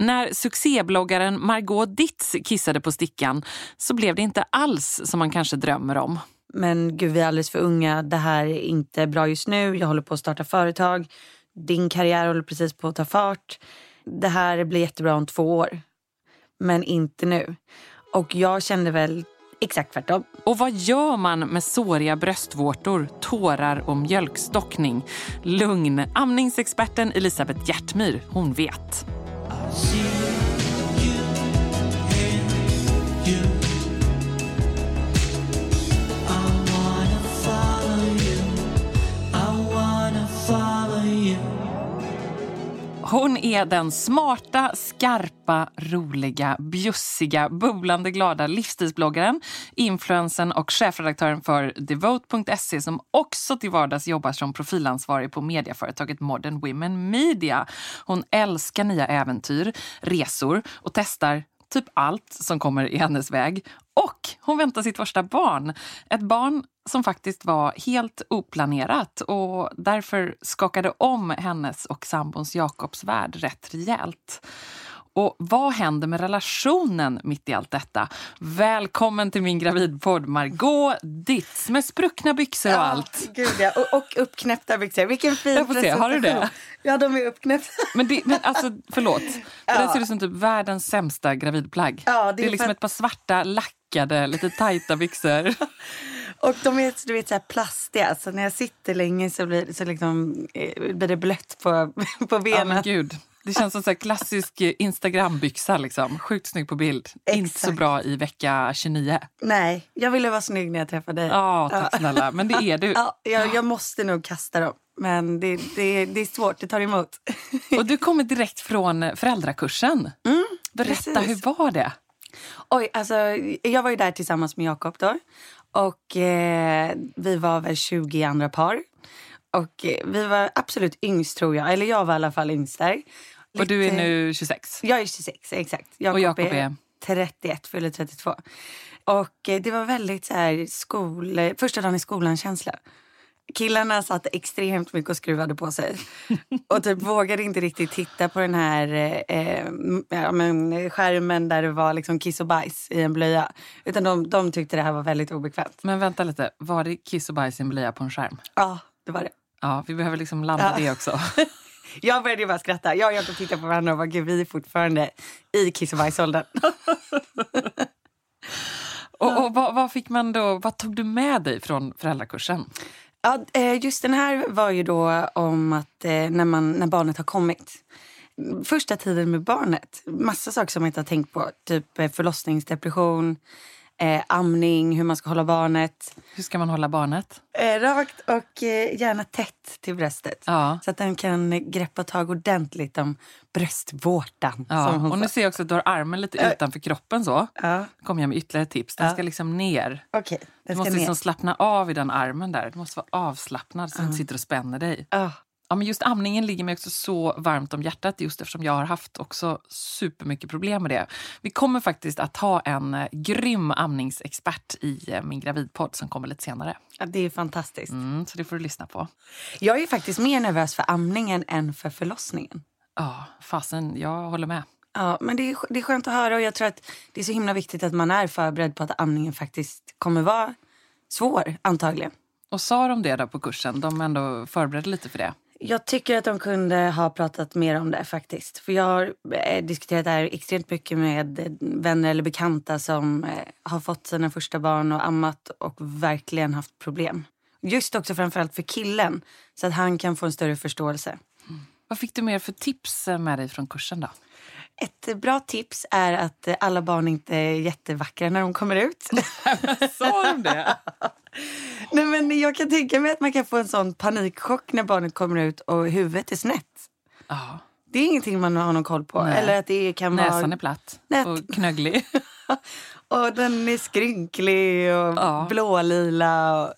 När succébloggaren Margot Ditz kissade på stickan så blev det inte alls som man kanske drömmer om. Men gud, vi är alldeles för unga. Det här är inte bra just nu. Jag håller på att starta företag. Din karriär håller precis på att ta fart. Det här blir jättebra om två år. Men inte nu. Och jag kände väl exakt tvärtom. Och vad gör man med såriga bröstvårtor, tårar och mjölkstockning? Lugn. Amningsexperten Elisabeth Hjärtmyr, hon vet. 心。Hon är den smarta, skarpa, roliga, bjussiga, bubblande glada livsstilsbloggaren, influensen och chefredaktören för Devote.se som också till vardags jobbar som profilansvarig på medieföretaget Modern Women Media. Hon älskar nya äventyr, resor och testar typ allt som kommer i hennes väg. Och hon väntar sitt första barn. Ett barn som faktiskt var helt oplanerat och därför skakade om hennes och sambons Jakobs värld rätt rejält. Och vad händer med relationen mitt i allt detta? Välkommen till min gravidpodd Margot Ditz med spruckna byxor och allt. Gud ja. och, och uppknäppta byxor. Vilken fin Jag får se, har du det? Ja, de är uppknäppta. Men, det, men alltså, förlåt. Ja. Det ser ut som typ världens sämsta gravidplagg. Ja, det, är det är liksom för... ett par svarta, lackade, lite tajta byxor. Och de är du vet, så här plastiga, så när jag sitter länge så blir, så liksom, eh, blir det blött på, på benen. Ja, men gud. Det känns som så klassisk Instagram-byxa. Liksom. Sjukt snygg på bild. Exakt. Inte så bra i vecka 29. Nej, jag ville vara snygg när jag träffade dig. Ja, tack snälla. Men det är du. Ja, jag, jag måste nog kasta dem. Men det, det, det är svårt, det tar emot. Och du kommer direkt från föräldrakursen. Mm, Berätta, precis. hur var det? Oj, alltså, jag var ju där tillsammans med Jakob då. Och eh, vi var väl 20 andra par. Och eh, vi var absolut yngst tror jag. Eller jag var i alla fall yngst där. Och du är nu 26? Jag är 26, exakt. Jakob och Jakob är, är? 31, fyller 32. Och eh, det var väldigt så här skol... Första dagen i skolan-känsla. Killarna satt extremt mycket och skruvade på sig. Och typ vågade inte riktigt titta på den här eh, ja, men skärmen där det var liksom kiss och bajs i en blöja. Utan de, de tyckte det här var väldigt obekvämt. Men vänta lite, var det kiss och bajs i en blöja på en skärm? Ja, det var det. Ja, vi behöver liksom landa ja. det också. jag började bara skratta. Jag och Jakob tittade på varandra och bara, gud vi är fortfarande i kiss och bajsåldern. och, och vad, vad, fick man då, vad tog du med dig från föräldrakursen? Ja, eh, just den här var ju då om att eh, när, man, när barnet har kommit. Första tiden med barnet, massa saker som man inte har tänkt på. Typ eh, förlossningsdepression, eh, amning, hur man ska hålla barnet. Hur ska man hålla barnet? Eh, rakt och eh, gärna tätt till bröstet. Ja. Så att den kan greppa tag ordentligt om bröstvårtan. Ja. och nu ser jag också att du har armen lite uh, utanför kroppen. så. Ja. kommer jag med ytterligare tips. Den Ja. ska liksom ner. Okej, den Du måste ner. liksom slappna av i den armen där. Du måste vara avslappnad så den inte sitter och spänner dig. Ja. Ja, men just amningen ligger mig också så varmt om hjärtat just eftersom jag har haft också supermycket problem med det. Vi kommer faktiskt att ha en eh, grym amningsexpert i eh, min gravidpodd som kommer lite senare. Ja, det är fantastiskt. Mm, så det får du lyssna på. Jag är faktiskt mer nervös för amningen än för förlossningen. Ja, fasen, jag håller med. Ja, men det är, det är skönt att höra och jag tror att det är så himla viktigt att man är förberedd på att amningen faktiskt kommer vara svår, antagligen. Och sa de det då på kursen? De ändå förberedde lite för det? Jag tycker att de kunde ha pratat mer om det faktiskt. För jag har eh, diskuterat det här extremt mycket med eh, vänner eller bekanta som eh, har fått sina första barn och ammat och verkligen haft problem. Just också framförallt för killen, så att han kan få en större förståelse. Mm. Vad fick du mer för tips eh, med dig från kursen då? Ett bra tips är att alla barn inte är jättevackra när de kommer ut. Sa de det? Nej, men jag kan tänka mig att man kan få en sån panikchock när barnet kommer ut och huvudet är snett. Ja. Det är ingenting man har någon koll på. Nej. Eller att det kan Näsan vara... är platt Nät. och knögglig. och den är skrynklig och Ja. blålila. Och, och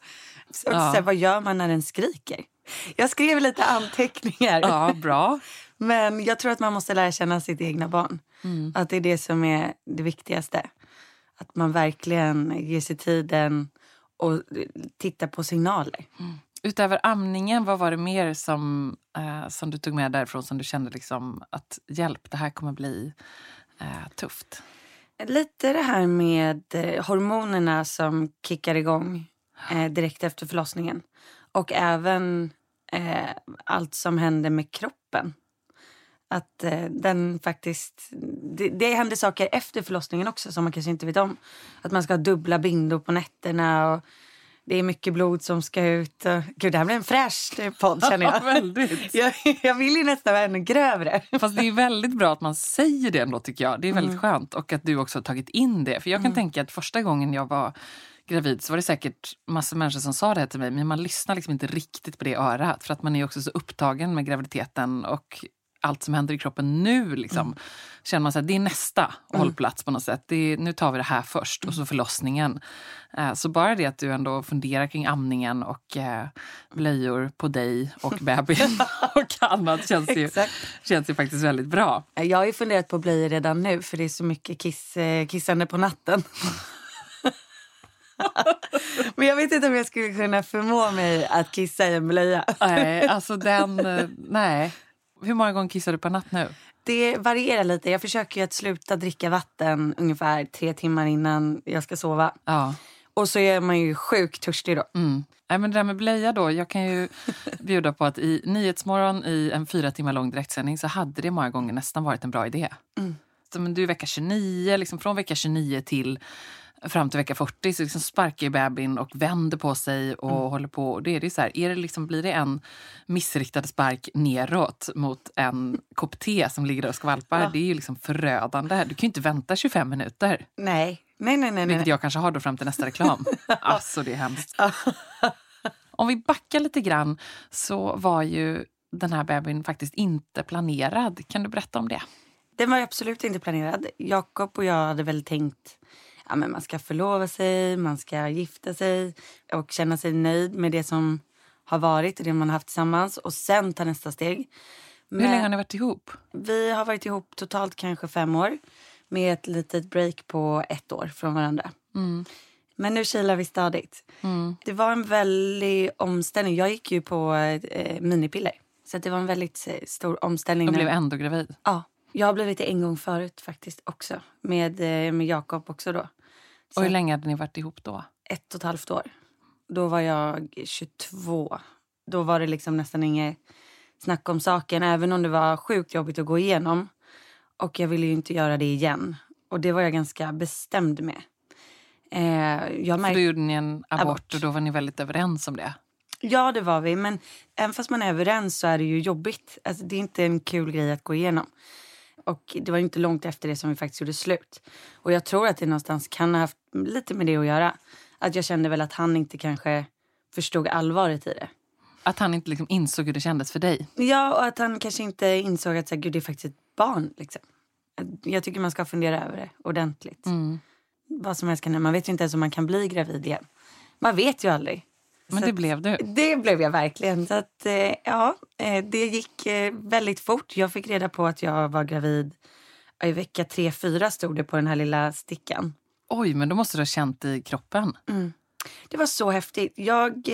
så, Ja. vad gör man när den skriker? Jag skrev lite anteckningar. Ja, bra. Men jag tror att man måste lära känna sitt egna barn. Mm. Att det är det som är det viktigaste. Att man verkligen ger sig tiden och tittar på signaler. Utöver amningen, vad var det mer som, eh, som du tog med därifrån som du kände liksom att hjälp, det här kommer bli eh, tufft? Lite det här med eh, hormonerna som kickar igång eh, direkt efter förlossningen. Och även eh, allt som händer med kroppen. Att eh, den faktiskt... Det, det händer saker efter förlossningen också som man kanske inte vet om. Att man ska ha dubbla bindor på nätterna och det är mycket blod som ska ut. Gud, det här blir en fräsch podd känner jag. Ja, väldigt. jag. Jag vill ju nästan vara ännu grövre. Fast det är väldigt bra att man säger det ändå tycker jag. Det är väldigt skönt och att du också har tagit in det. För jag kan tänka att första gången jag var gravid så var det säkert massor människor som sa det här till mig men man lyssnar liksom inte riktigt på det örat för att man är också så upptagen med graviditeten och allt som händer i kroppen nu. Liksom. Mm. Känner man att det är nästa hållplats på något sätt. Det är, nu tar vi det här först och så förlossningen. Eh, så bara det att du ändå funderar kring amningen och eh, blöjor på dig och bebisen och annat känns ju, känns ju faktiskt väldigt bra. Jag har ju funderat på blöjor redan nu för det är så mycket kiss, eh, kissande på natten. Men jag vet inte om jag skulle kunna förmå mig att kissa i en blöja. Nej, alltså den... eh, Nej. Hur många gånger kissar du per natt nu? Det varierar lite. Jag försöker ju att sluta dricka vatten ungefär tre timmar innan jag ska sova. Ja. Och så är man ju sjukt törstig då. Mm. Nej, men det där med blöja då. Jag kan ju bjuda på att i Nyhetsmorgon i en fyra timmar lång direktsändning så hade det många gånger nästan varit en bra idé. Så, men du är vecka 29, liksom från vecka 29 till fram till vecka 40 så liksom sparkar ju bebisen och vänder på sig och håller på. Det är det så här, är det liksom, blir det en missriktad spark neråt mot en kopp te som ligger och skvalpar, Ja. det är ju liksom förödande. Du kan ju inte vänta 25 minuter. Nej, nej, nej. nej, Vilket jag kanske har då fram till nästa reklam. alltså det är hemskt. Om vi backar lite grann så var ju den här bebisen faktiskt inte planerad. Kan du berätta om det? Den var absolut inte planerad. Jakob och jag hade väl tänkt ja, men man ska förlova sig, man ska gifta sig och känna sig nöjd med det som har varit och det man har haft tillsammans och sen ta nästa steg. Hur länge har ni varit ihop? Vi har varit ihop totalt kanske fem år med ett litet break på ett år från varandra. Men nu kilar vi stadigt. Det var en väldig omställning. Jag gick ju på eh, minipiller. Så det var en väldigt eh, stor omställning. När- blev ändå gravid. Ja, jag har blivit det en gång förut faktiskt också. Med, eh, med Jakob också då. Och hur länge hade ni varit ihop då? ett och ett halvt år. Då var jag 22. Då var det liksom nästan inget snack om saken. Även om det var sjukt jobbigt att gå igenom. Och jag ville ju inte göra det igen. Och det var jag ganska bestämd med. Eh, jag För märkte... då gjorde ni en abort, Abort. och då var ni väldigt överens om det. Ja, det var vi. Men även fast man är överens så är det ju jobbigt. Alltså, det är inte en kul grej att gå igenom. Och det var inte långt efter det som vi faktiskt gjorde slut. Och jag tror att det någonstans kan ha haft lite med det att göra. Att jag kände väl att han inte kanske förstod allvaret i det. Att han inte liksom insåg hur det kändes för dig. Ja, och att han kanske inte insåg att så här, Gud, det är faktiskt ett barn. Liksom. Jag tycker man ska fundera över det ordentligt. Vad som helst kan. Man vet ju inte ens om man kan bli gravid igen. Man vet ju aldrig. Men det att- blev du. Det blev jag verkligen. Så att, eh, ja, eh, det gick eh, väldigt fort. Jag fick reda på att jag var gravid i vecka 3-4 stod det på den här lilla stickan. Oj, men då måste du ha känt i kroppen. Det var så häftigt. Jag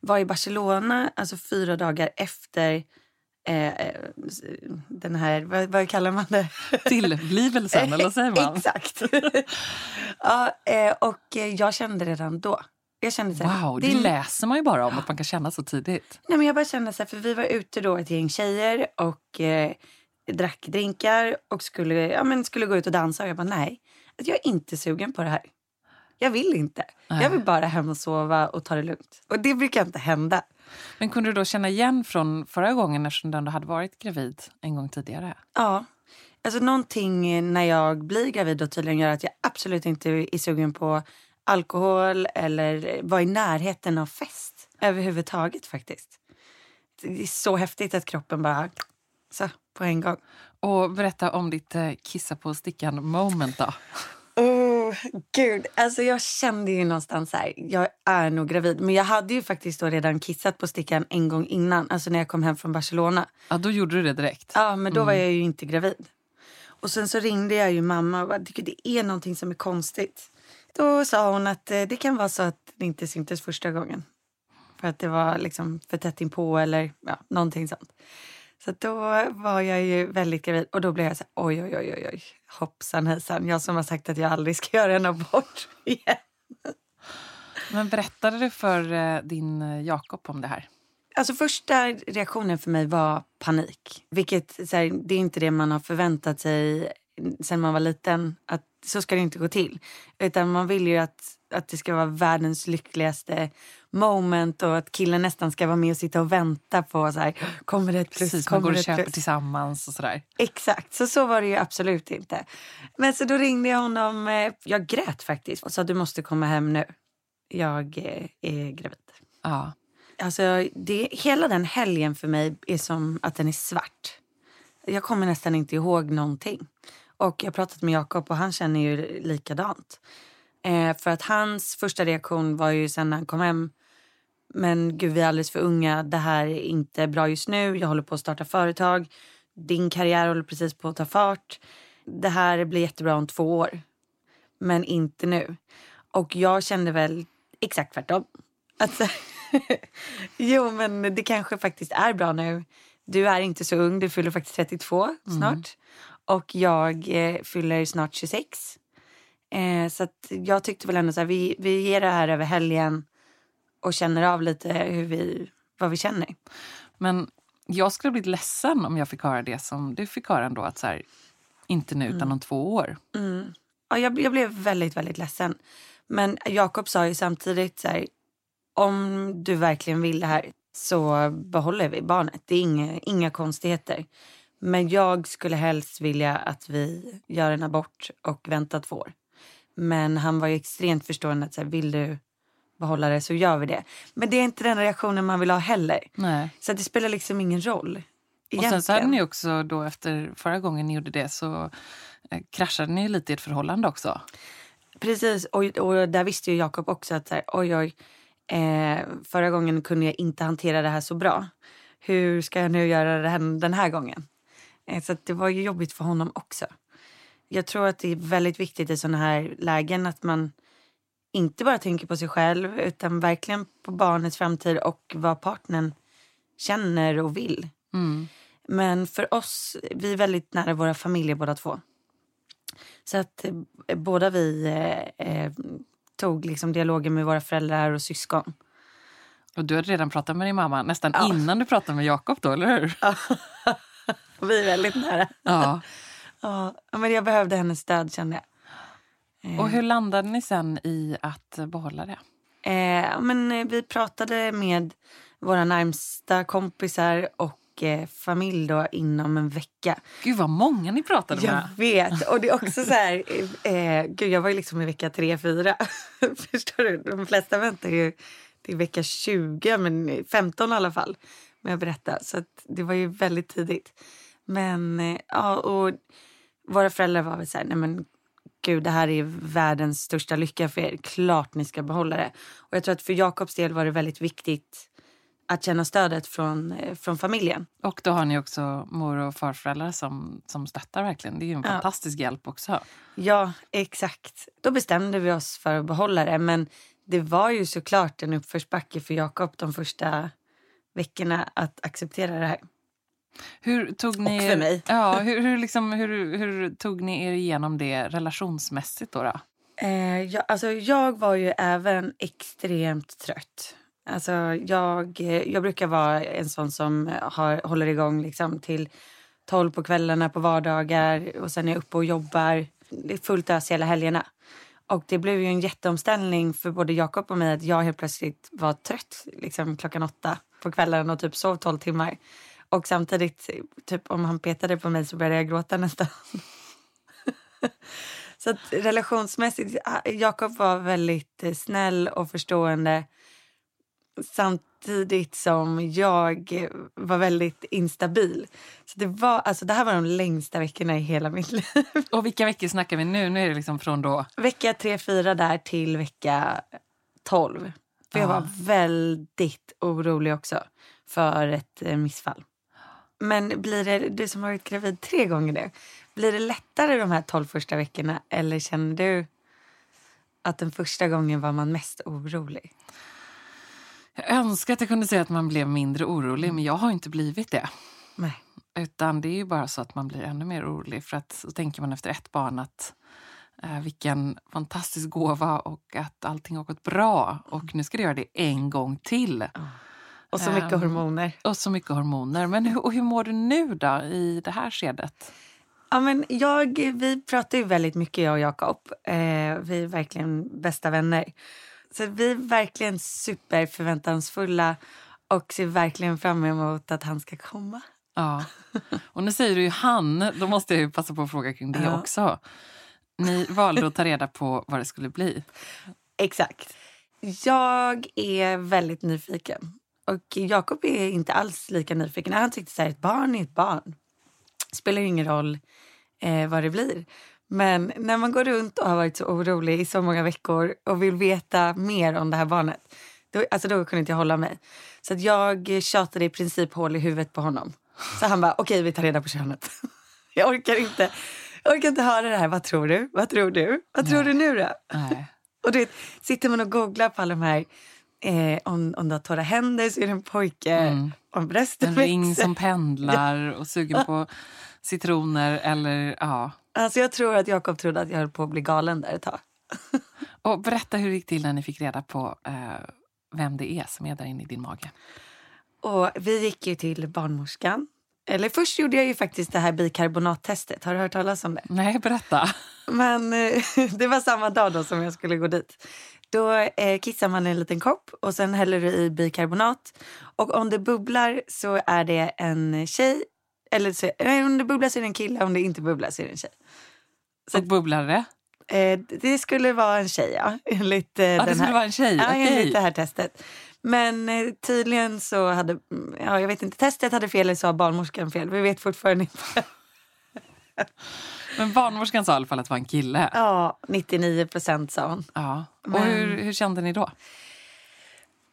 var i Barcelona alltså fyra dagar efter eh, den här, vad, vad kallar man det? Tillblivelsen, eller vad säger man? Exakt. ja, och jag kände redan då. Jag kände så här, Wow, det det läser man ju bara om att man kan känna så tidigt. Nej, men jag bara kände så här, för vi var ute då ett gäng tjejer och eh, drack drinkar och skulle, ja, men skulle gå ut och dansa. Och jag bara nej, att jag är inte sugen på det här. Jag vill inte. Jag vill bara hem och sova och ta det lugnt. Och det brukar inte hända. Men kunde du då känna igen från förra gången eftersom du ändå hade varit gravid en gång tidigare? Ja. Alltså någonting när jag blir gravid då tydligen gör att jag absolut inte är sugen på alkohol eller vara i närheten av fest överhuvudtaget faktiskt. Det är så häftigt att kroppen bara så på en gång. Och berätta om ditt eh, kissa på stickan moment då. Oh, gud, alltså jag kände ju någonstans här, jag är nog gravid. Men jag hade ju faktiskt redan kissat på stickan en gång innan, alltså när jag kom hem från Barcelona. Ja, då gjorde du det direkt. Ja, men då var jag ju inte gravid. Och sen så ringde jag ju mamma och bara, "Gud, det är någonting som är konstigt. Då sa hon att eh, det kan vara så att det inte syntes första gången. för att det var liksom för tätt inpå eller ja, någonting sånt. Så då var jag ju väldigt gravid och då blev jag så här, oj, oj, oj, oj, hoppsan hejsan. Jag som har sagt att jag aldrig ska göra en abort igen. Men berättade du för eh, din eh, Jakob om det här? Alltså första reaktionen för mig var panik. Vilket, så här, det är inte det man har förväntat sig sen man var liten. Att så ska det inte gå till. Utan man vill ju att, att det ska vara världens lyckligaste moment och att killen nästan ska vara med och sitta och vänta på så här, kommer det ett plus, Precis, man går och köper plus? tillsammans och sådär. Exakt, så så var det ju absolut inte. Men så då ringde jag honom, eh, jag grät faktiskt och sa du måste komma hem nu. Jag eh, är gravid. Ja. Alltså, det, hela den helgen för mig är som att den är svart. Jag kommer nästan inte ihåg någonting. Och jag har pratat med Jakob och han känner ju likadant. Eh, för att hans första reaktion var ju sen när han kom hem. Men gud, vi är alldeles för unga. Det här är inte bra just nu. Jag håller på att starta företag. Din karriär håller precis på att ta fart. Det här blir jättebra om två år. Men inte nu. Och jag kände väl exakt tvärtom. Att, jo, men det kanske faktiskt är bra nu. Du är inte så ung, du fyller faktiskt 32 snart. Och jag eh, fyller snart 26. Eh, så jag tyckte väl ändå så här, vi, vi ger det här över helgen och känner av lite hur vi, vad vi känner. Men jag skulle bli ledsen om jag fick höra det som du fick höra ändå. Att så här, inte nu utan om två år. Ja, jag, jag blev väldigt, väldigt ledsen. Men Jakob sa ju samtidigt så här, om du verkligen vill det här så behåller vi barnet. Det är inga, inga konstigheter. Men jag skulle helst vilja att vi gör en abort och väntar två år. Men han var ju extremt förstående att så här, vill du behålla det så gör vi det. Men det är inte den reaktionen man vill ha heller. Nej. Så det spelar liksom ingen roll. Och sen så hade egentligen. ni också då efter förra gången ni gjorde det så eh, kraschade ni lite i ett förhållande också. Precis, och, och där visste ju Jakob också att så här, oj, oj, eh, förra gången kunde jag inte hantera det här så bra. Hur ska jag nu göra det här, den här gången? Eh, så det var ju jobbigt för honom också. Jag tror att det är väldigt viktigt i såna här lägen att man inte bara tänker på sig själv utan verkligen på barnets framtid och vad partnern känner och vill. Men för oss, vi är väldigt nära våra familjer båda två. Så att eh, båda vi eh, eh, tog liksom dialogen med våra föräldrar och syskon. Och du hade redan pratat med din mamma nästan Ja. innan du pratade med Jakob då, eller hur? Och vi är väldigt nära. Ja. Ja, men jag behövde hennes stöd kände jag. Och hur landade ni sen i att behålla det? Eh, men eh, vi pratade med våra närmsta kompisar och eh, familj då inom en vecka. Gud vad många ni pratade Jag med. vet. Och det är också så här... Eh, gud, jag var ju liksom i vecka tre, fyra. Förstår du? De flesta väntar ju till vecka 20, men 15 i alla fall. Med att berätta. Så det var ju väldigt tidigt. Men eh, ja, och våra föräldrar var väl så här, nej men gud det här är världens största lycka för er. Klart ni ska behålla det. Och jag tror att för Jakobs del var det väldigt viktigt att känna stödet från, eh, från familjen. Och då har ni också mor och farföräldrar som, som stöttar verkligen. Det är ju en Ja. fantastisk hjälp också. Ja, exakt. Då bestämde vi oss för att behålla det. Men det var ju såklart en uppförsbacke för Jakob de första veckorna att acceptera det här. Hur tog ni Och för mig. Ja, hur, hur, liksom, hur, hur tog ni er igenom det relationsmässigt då? då? Eh, jag, alltså, jag var ju även extremt trött. Alltså, jag, jag brukar vara en sån som har, håller igång liksom, till tolv på kvällarna på vardagar och sen är jag uppe och jobbar. Fullt ös hela helgerna. Och det blev ju en jätteomställning för både Jakob och mig att jag helt plötsligt var trött liksom, klockan åtta på kvällen och typ sov tolv timmar. Och samtidigt, typ om han petade på mig så började jag gråta nästan. Så att relationsmässigt, Jakob var väldigt eh, snäll och förstående samtidigt som jag var väldigt instabil. Så det, var, alltså, det här var de längsta veckorna i hela mitt liv. Och vilka veckor snackar vi nu? Nu är det liksom från då... Vecka 3-4 där till vecka 12. För jag Ah. var väldigt orolig också för ett eh, missfall. Men blir det, du som har varit gravid tre gånger nu, blir det lättare de här 12 första veckorna eller känner du att den första gången var man mest orolig? Jag önskar att jag kunde säga att man blev mindre orolig, men jag har inte blivit det. Nej. Utan det är ju bara så att man blir ännu mer orolig. För att så tänker man efter ett barn att eh, vilken fantastisk gåva och att allting har gått bra. Och nu ska du göra det en gång till. Och så mycket Ehm, hormoner. Och så mycket hormoner. Men hur, och hur mår du nu då i det här skedet? Ja, men jag, vi pratar ju väldigt mycket, jag och Jakob. Eh, vi är verkligen bästa vänner. Så vi är verkligen superförväntansfulla och ser verkligen fram emot att han ska komma. Ja. Och nu säger du ju han, då måste jag ju passa på att fråga kring det Ja. också. Ni valde att ta reda på vad det skulle bli. Exakt. Jag är väldigt nyfiken. Och Jakob är inte alls lika nyfiken. Han tyckte så här, ett barn är ett barn. Spelar ju ingen roll eh, vad det blir. Men när man går runt och har varit så orolig i så många veckor och vill veta mer om det här barnet, då, alltså då kunde inte jag hålla mig. Så jag tjatade i princip hål i huvudet på honom. Så han bara, okej vi tar reda på könet. Jag orkar inte. Jag orkar inte höra det här. Vad tror du? Vad tror du? Vad tror du nu då? Nej. Och du vet, sitter man och googlar på alla de här eh, om, om du har torra händer så är det en pojke. Mm. Om brösten En ring växer. som pendlar och sugen på citroner eller ja. Alltså jag tror att Jakob trodde att jag höll på att bli galen där ett tag. Och berätta hur det gick till när ni fick reda på eh, vem det är som är där inne i din mage. Och vi gick ju till barnmorskan. Eller först gjorde jag ju faktiskt det här bikarbonattestet. Har du hört talas om det? Nej, berätta. Men eh, det var samma dag då som jag skulle gå dit. Då eh, kissar man i en liten kopp och sen häller du i bikarbonat. Och om det bubblar så är det en tjej. Eller så, nej, om det bubblar så är det en kille, om det inte bubblar så är det en tjej. Och bubblade det? Eh, det skulle vara en tjej, ja. Enligt, eh, Ja, det skulle här, vara en tjej? Ja, enligt det här testet. Men eh, tydligen så hade, mm, ja, jag vet inte, testet hade fel eller så har barnmorskan fel. Vi vet fortfarande inte. Men barnmorskan sa i alla fall att det var en kille. Ja, 99 procent sa hon. Ja. Och Men- hur, hur kände ni då?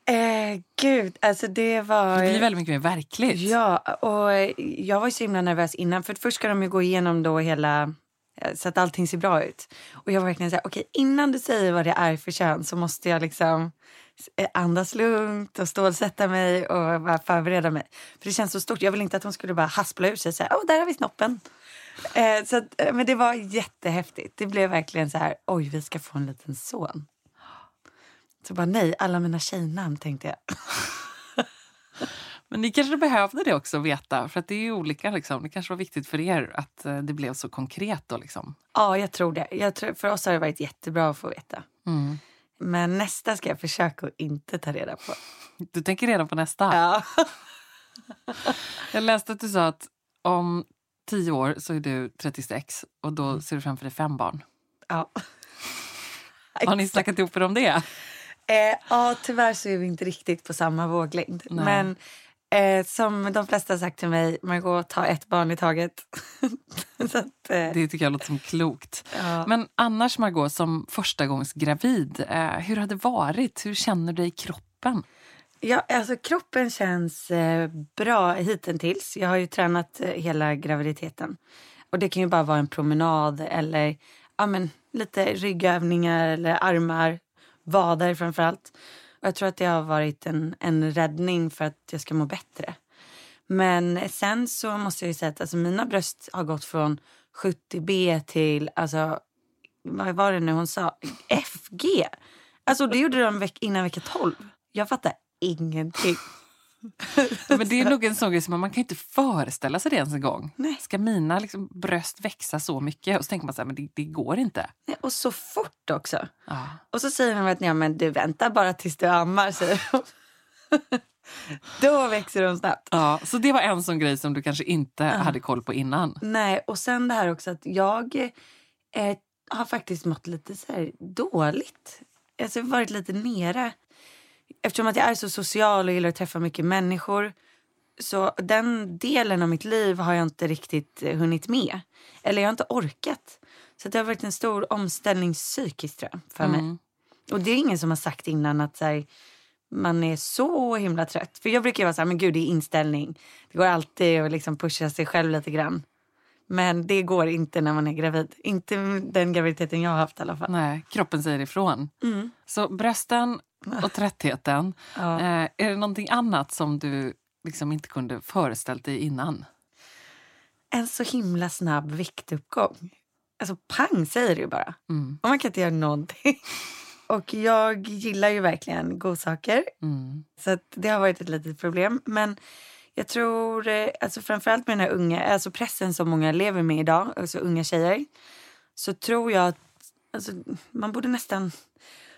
Eh, gud, alltså det var... Det blir väldigt mycket mer verkligt. Ja, och jag var ju så himla nervös innan. För först ska de ju gå igenom då hela eh, så att allting ser bra ut. Och jag var verkligen så här, okej innan du säger vad det är för kön så måste jag liksom eh, andas lugnt och stålsätta mig och bara förbereda mig. För det känns så stort. Jag vill inte att de skulle bara haspla ur sig så här, åh där har vi snoppen. Eh, så att, eh, men det var jättehäftigt. Det blev verkligen så här, oj vi ska få en liten son. Så bara nej, alla mina tjejnamn tänkte jag. Men ni kanske behövde det också veta, för att det är olika. Liksom. Det kanske var viktigt för er att eh, det blev så konkret. Då, liksom. Ja, jag tror det. Jag tror, för oss har det varit jättebra att få veta. Mm. Men nästa ska jag försöka att inte ta reda på. Du tänker redan på nästa. Ja. Jag läste att du sa att om tio år så är du 36 och då Mm. ser du framför dig fem barn. ja. Har ni snackat ihop er om det? Eh, ja, tyvärr så är vi inte riktigt på samma våglängd. Nej. Men eh, som de flesta har sagt till mig, Margot, ta ett barn i taget. att, eh, Det tycker jag låter som klokt. ja. Men annars Margot, som första gångs gravid, eh, hur har det varit? Hur känner du dig i kroppen? Ja, alltså kroppen känns eh, bra hittills. Jag har ju tränat eh, hela graviditeten. Och det kan ju bara vara en promenad eller ja, men, lite ryggövningar eller armar, vader framför allt. Och jag tror att det har varit en, en räddning för att jag ska må bättre. Men sen så måste jag ju säga att alltså, mina bröst har gått från 70B till, alltså, vad var det nu hon sa? FG. Alltså det gjorde de veck- innan vecka 12. Jag fattar ingenting. Men det är nog en sån grej som man kan inte föreställa sig det ens en gång. Nej. Ska mina liksom, bröst växa så mycket? Och så tänker man så här, men det, det går inte. Nej, Och så fort också. Ja. Och så säger de att ja, men du väntar bara tills du ammar. Då växer de snabbt. Ja, så det var en sån grej som du kanske inte hade koll på innan. Nej, och sen det här också att jag eh, har faktiskt mått lite så här dåligt. Alltså varit lite nere. Eftersom att jag är så social och gillar att träffa mycket människor. Så den delen av mitt liv har jag inte riktigt eh, hunnit med. Eller jag har inte orkat. Så det har varit en stor omställning psykiskt tror jag, för mig. Mm. Och det är ingen som har sagt innan att så här, man är så himla trött. För jag brukar vara så här, men gud det är inställning. Det går alltid att liksom pusha sig själv lite grann. Men det går inte när man är gravid. Inte den graviditeten jag har haft i alla fall. Nej, kroppen säger ifrån. Mm. Så brösten och tröttheten. Ja. Eh, är det någonting annat som du liksom inte kunde föreställt dig innan? En så himla snabb viktuppgång. Alltså pang säger det ju bara. Mm. Och man kan inte göra någonting. Och jag gillar ju verkligen godsaker. Mm. Så det har varit ett litet problem. Men jag tror, eh, alltså framförallt med den här unga, alltså pressen som många lever med idag, alltså unga tjejer. Så tror jag att alltså, man borde nästan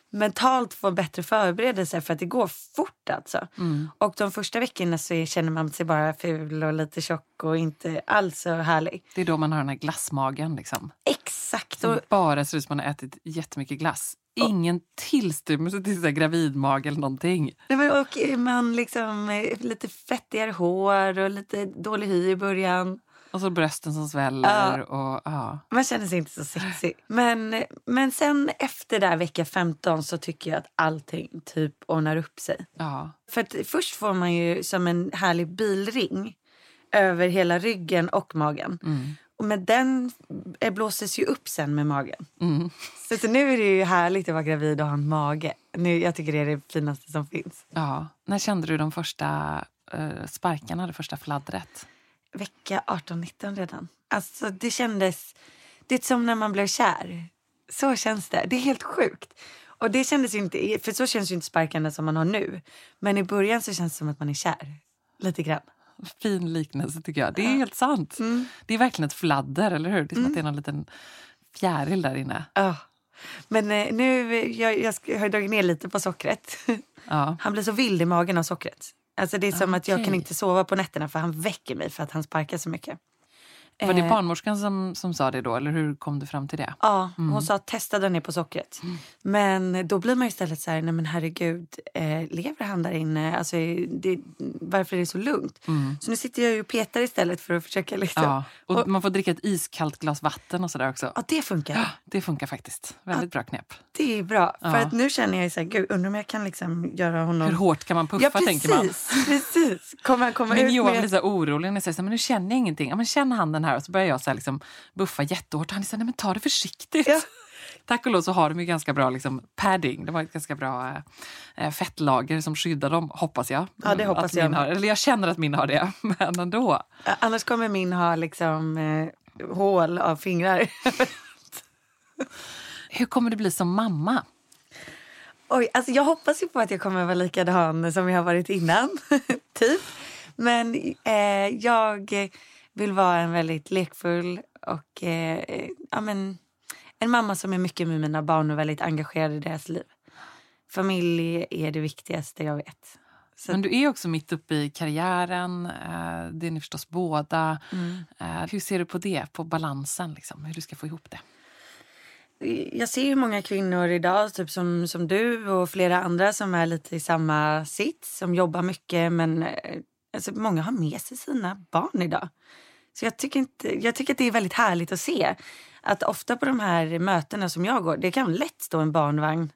mentalt få bättre förberedelse för att det går fort alltså. Mm. Och de första veckorna så känner man sig bara ful och lite tjock och inte alls så härlig. Det är då man har den här glassmagen. Liksom. Exakt. Och, bara ser ut som man har ätit jättemycket glass. Ingen tillstymmelse till så gravidmage eller någonting. Och man liksom eh, lite fettigare hår och lite dålig hy i början. Och så brösten som sväller. Och, ja. Man känner sig inte så sexig. Men, men sen efter där vecka 15 så tycker jag att allting typ ordnar upp sig. Ja. För först får man ju som en härlig bilring över hela ryggen och magen. Mm. Och med den eh, blåses ju upp sen med magen. Mm. Så, så nu är det ju härligt att vara gravid och ha en mage. Nu, jag tycker det är det finaste som finns. ja. När kände du de första eh, sparkarna, det första fladdret? Vecka 18-19 redan. Alltså det kändes... Det är som när man blev kär. Så känns det. Det är helt sjukt. Och det kändes inte... För så känns ju inte sparkarna som man har nu. Men i början så känns det som att man är kär. Lite grann. Fin liknelse tycker jag. Det är helt sant. Det är verkligen ett fladder, eller hur? Det är som att det är någon liten fjäril där inne. Ja. Men eh, nu... Jag, jag har dragit ner lite på sockret. Ja. Han blir så vild i magen av sockret. Alltså det är som att jag kan inte sova på nätterna för han väcker mig för att han sparkar så mycket. Var det Eh, barnmorskan som, som sa det då, eller hur kom du fram till det? Ja, hon sa testa dra ner på sockret. Men då blir man istället så här, nej men herregud, eh, lever han där inne? Alltså, det, varför är det så lugnt? Så nu sitter jag ju och petar istället för att försöka liksom. Ja. Ja, Och man får dricka ett iskallt glas vatten och sådär också. det funkar. Det funkar faktiskt. Väldigt bra knep. Det är bra. För Ja. att nu känner jag så här, gud, undrar om jag kan liksom göra honom... Hur hårt kan man puffa, ja, precis, tänker man. precis. Kommer han komma Men ut Johan med... blir så orolig när jag säger så här, men nu känner jag ingenting. Ja, men känn handen här. Och så börjar jag så här liksom buffa jättehårt. Han här, nej men ta det försiktigt. Ja. Tack och lov så har de ju ganska bra liksom, padding. Det var ett ganska bra eh, fettlager som skyddar dem, hoppas jag. Ja, det hoppas jag. Har, eller jag känner att min har det, men ändå. Annars kommer min ha liksom eh, hål av fingrar. Hur kommer det bli som mamma? Oj, alltså jag hoppas ju på att jag kommer vara likadan som jag har varit innan. typ. Men eh, jag vill vara en väldigt lekfull och eh, ja, men, en mamma som är mycket med mina barn och väldigt engagerad i deras liv. Familj är det viktigaste jag vet. Så, Men du är också mitt uppe i karriären. Eh, det är ni förstås båda. Mm. Eh, hur ser du på det? På balansen? Liksom? Hur du ska få ihop det? jag ser ju många kvinnor idag, typ som, som du och flera andra som är lite i samma sits, som jobbar mycket men eh, alltså, många har med sig sina barn idag. Så jag tycker, inte, jag tycker att det är väldigt härligt att se att ofta på de här mötena som jag går, det kan lätt stå en barnvagn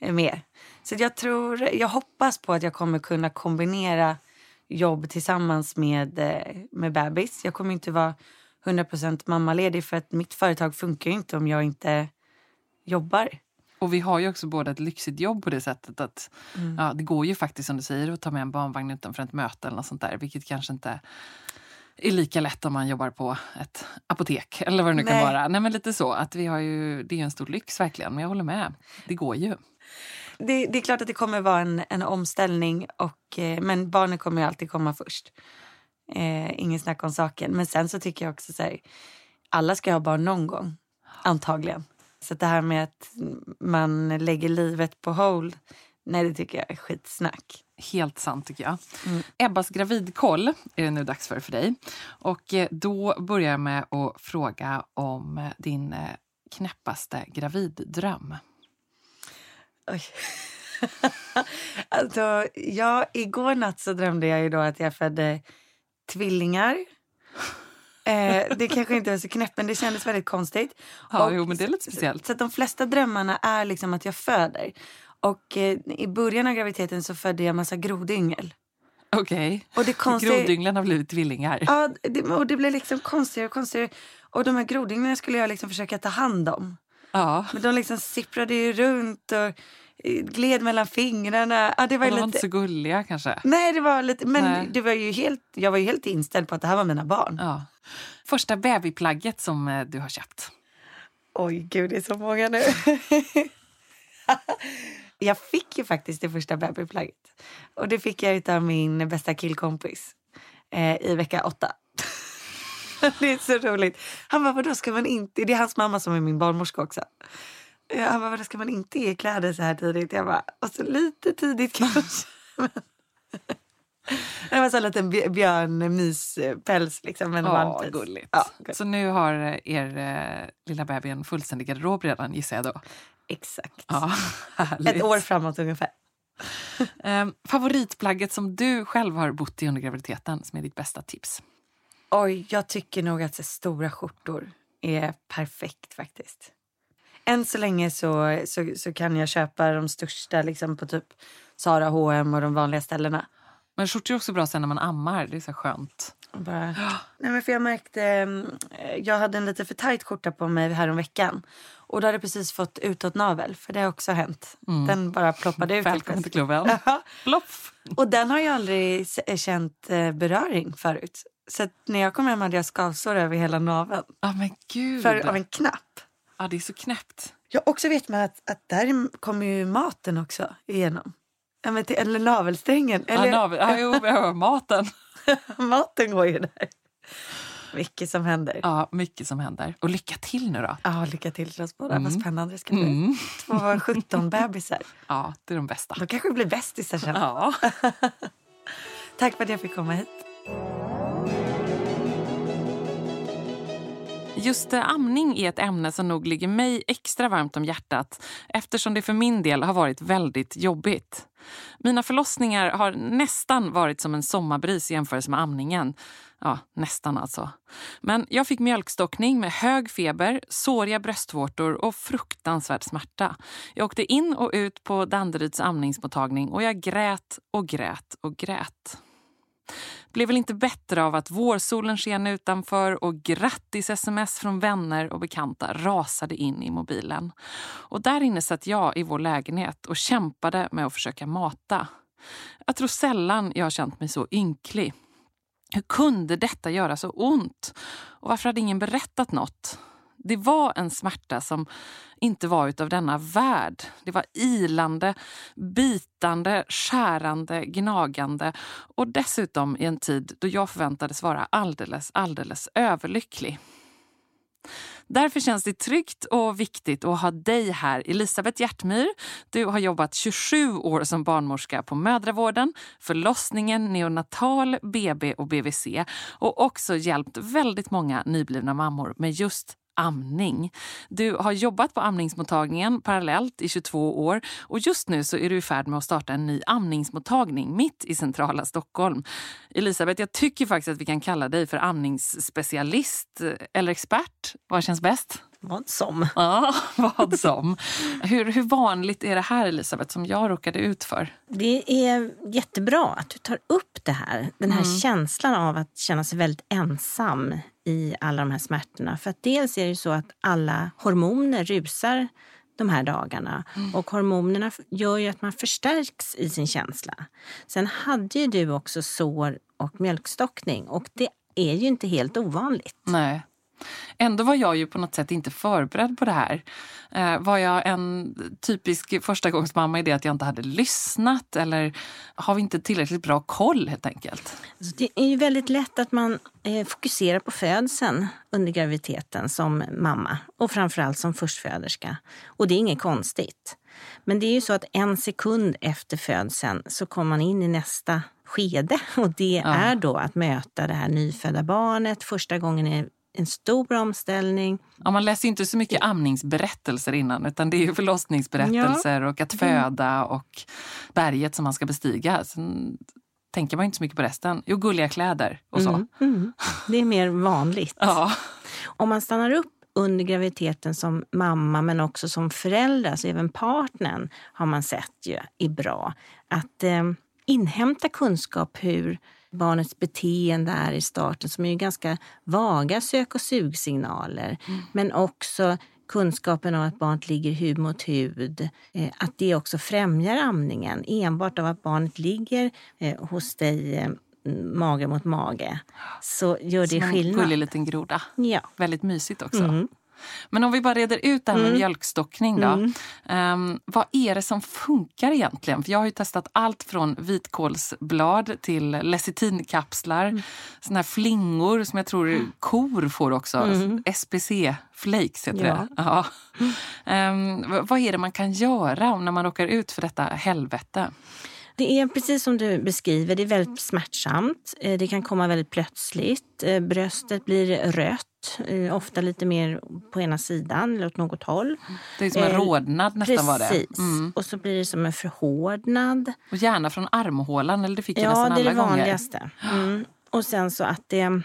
eh, med. Så jag tror, jag hoppas på att jag kommer kunna kombinera jobb tillsammans med, eh, med bebis. Jag kommer inte vara 100% mammaledig för att mitt företag funkar ju inte om jag inte jobbar. Och vi har ju också båda ett lyxigt jobb på det sättet att Mm. ja, det går ju faktiskt som du säger att ta med en barnvagn utanför ett möte eller något sånt där, vilket kanske inte är lika lätt om man jobbar på ett apotek eller vad det nu kan Nej. vara. Nej men lite så, att vi har ju, det är en stor lyx verkligen, men jag håller med. Det går ju. Det, det är klart att det kommer vara en, en omställning, och, eh, men barnen kommer ju alltid komma först. Eh, ingen snack om saken. Men sen så tycker jag också så här, alla ska ha barn någon gång, antagligen. Så det här med att man lägger livet på hold, nej det tycker jag är skitsnack. Helt sant tycker jag. Mm. Ebbas gravidkoll är det nu dags för för dig. Och eh, då börjar jag med att fråga om eh, din eh, knäppaste graviddröm. Oj. alltså, ja, igår natt så drömde jag ju då att jag födde tvillingar. Eh, det kanske inte var så knäppt, men det kändes väldigt konstigt. Ja, Och jo, men det är lite så- speciellt. Så att de flesta drömmarna är liksom att jag föder. Och eh, i början av graviditeten så födde jag massa grodyngel. Okej. Och det konstiga... Grodynglen har blivit tvillingar. Ja, det, och det blev liksom konstigare och konstigare. Och de här grodynglarna skulle jag liksom försöka ta hand om. Ja. Men de liksom sipprade ju runt och gled mellan fingrarna. Ja, det var De var lite... inte så gulliga kanske. Nej, det var lite... Men Nej. det var ju helt... jag var ju helt inställd på att det här var mina barn. Ja. Första babyplagget som eh, du har köpt. Oj, gud, det är så många nu. jag fick ju faktiskt det första babyplagget. Och det fick jag av min bästa killkompis eh, i vecka åtta. det är så roligt. Han bara, vadå ska man inte... Det är hans mamma som är min barnmorska också. Ja, Han bara, ska man inte ge kläder så här tidigt? Jag bara, och så lite tidigt kanske. det var så en liten bj- björnmyspäls liksom. Varmpäls. gulligt. Ja, gulligt. Så nu har eh, er eh, lilla bebis en fullständig garderob redan gissar jag då. Exakt. Ja. Ett år framåt ungefär. Eh, favoritplagget som du själv har bott i under graviditeten som är ditt bästa tips? Oj, jag tycker nog att så stora skjortor är perfekt faktiskt. Än så länge så, så, så kan jag köpa de största liksom på typ Zara, H&M och de vanliga ställena. Men skjortor är också bra sen när man ammar. Det är så skönt. Bara... Nej, men för jag märkte, eh, jag hade en lite för tajt skjorta på mig här om veckan. Och då hade jag precis fått utåtnavel, för det har också hänt. Den bara ploppade ut. Välkommen till klubben. Ploff! Och den har jag aldrig s- känt eh, beröring förut. Så när jag kom hem hade jag skavsår över hela naveln. Ja men gud. För, av en knapp. Ja det är så knäppt. Jag också vet man att, att där kommer ju maten också igenom. Ja, men till, eller navelsträngen. Ja, Eller, navel- ja, jo, har maten. maten går ju där. Mycket som händer. Ja. Ja, mycket som händer. Och lycka till nu då. lycka till till oss båda. Vad spännande det ska bli. Mm. Två 17 bebisar. Ja, det är de bästa. De kanske blir bästisar sen. Ja. Tack för att jag fick komma hit. Just amning är ett ämne som nog ligger mig extra varmt om hjärtat eftersom det för min del har varit väldigt jobbigt. Mina förlossningar har nästan varit som en sommarbris i jämförelse med amningen. Ja, nästan alltså. Men jag fick mjölkstockning med hög feber, såriga bröstvårtor och fruktansvärd smärta. Jag åkte in och ut på Danderyds amningsmottagning och jag grät och grät och grät. Blev väl inte bättre av att vårsolen sken utanför och grattis-sms från vänner och bekanta rasade in i mobilen. Och där inne satt jag i vår lägenhet och kämpade med att försöka mata. Jag tror sällan jag har känt mig så ynklig. Hur kunde detta göra så ont? Och varför hade ingen berättat något? Det var en smärta som inte var utav denna värld. Det var ilande, bitande, skärande, gnagande och dessutom i en tid då jag förväntades vara alldeles, alldeles överlycklig. Därför känns det tryggt och viktigt att ha dig här, Elisabeth Hjärtmyr. Du har jobbat 27 år som barnmorska på mödravården, förlossningen, neonatal, BB och BVC och också hjälpt väldigt många nyblivna mammor med just amning. Du har jobbat på amningsmottagningen parallellt i 22 år och just nu så är du i färd med att starta en ny amningsmottagning mitt i centrala Stockholm. Elisabeth, jag tycker faktiskt att vi kan kalla dig för amningsspecialist eller expert. Vad känns bäst? Vad som. Ja, vad som. Hur, hur vanligt är det här, Elisabeth, som jag råkade ut för? Det är jättebra att du tar upp det här. Den här känslan av att känna sig väldigt ensam i alla de här smärtorna. För att dels är det så att alla hormoner rusar de här dagarna. Och hormonerna gör ju att man förstärks i sin känsla. Sen hade ju du också sår och mjölkstockning och det är ju inte helt ovanligt. Nej. Ändå var jag ju på något sätt inte förberedd på det här. Eh, var jag en typisk förstagångsmamma i det att jag inte hade lyssnat eller har vi inte tillräckligt bra koll helt enkelt? Så det är ju väldigt lätt att man eh, fokuserar på födseln under graviditeten som mamma och framförallt som förstföderska. Och det är inget konstigt. Men det är ju så att en sekund efter födseln så kommer man in i nästa skede och det Ja. är då att möta det här nyfödda barnet. Första gången är en stor omställning. Ja, man läser inte så mycket amningsberättelser innan utan det är ju förlossningsberättelser och att föda och berget som man ska bestiga. Sen tänker man inte så mycket på resten. Jo, gulliga kläder och så. Mm, mm. Det är mer vanligt. Ja. Om man stannar upp under graviditeten som mamma men också som förälder, så även partnern har man sett ju är bra. Att eh, inhämta kunskap hur barnets beteende är i starten som är ju ganska vaga sök och sugsignaler. Mm. Men också kunskapen om att barnet ligger hud mot hud, eh, att det också främjar amningen. Enbart av att barnet ligger eh, hos dig eh, mage mot mage så gör det Som skillnad. Som en gullig liten groda. Ja. Väldigt mysigt också. Mm. Men om vi bara reder ut det här med Mm. mjölkstockning då. Mm. Um, vad är det som funkar egentligen? För jag har ju testat allt från vitkålsblad till lecitinkapslar, mm. såna här flingor som jag tror kor får också. Mm. SPC flakes heter Ja. det. Ja. Um, vad är det man kan göra när man råkar ut för detta helvete? Det är precis som du beskriver, det är väldigt smärtsamt. Eh, Det kan komma väldigt plötsligt. Eh, Bröstet blir rött, eh, ofta lite mer på ena sidan eller åt något håll. Det är som en rodnad nästan var det. Precis. Mm. Och så blir det som en förhårdnad. Och gärna från armhålan, eller det fick jag Ja, nästan det är det alla gånger. vanligaste. Mm. Och sen så att det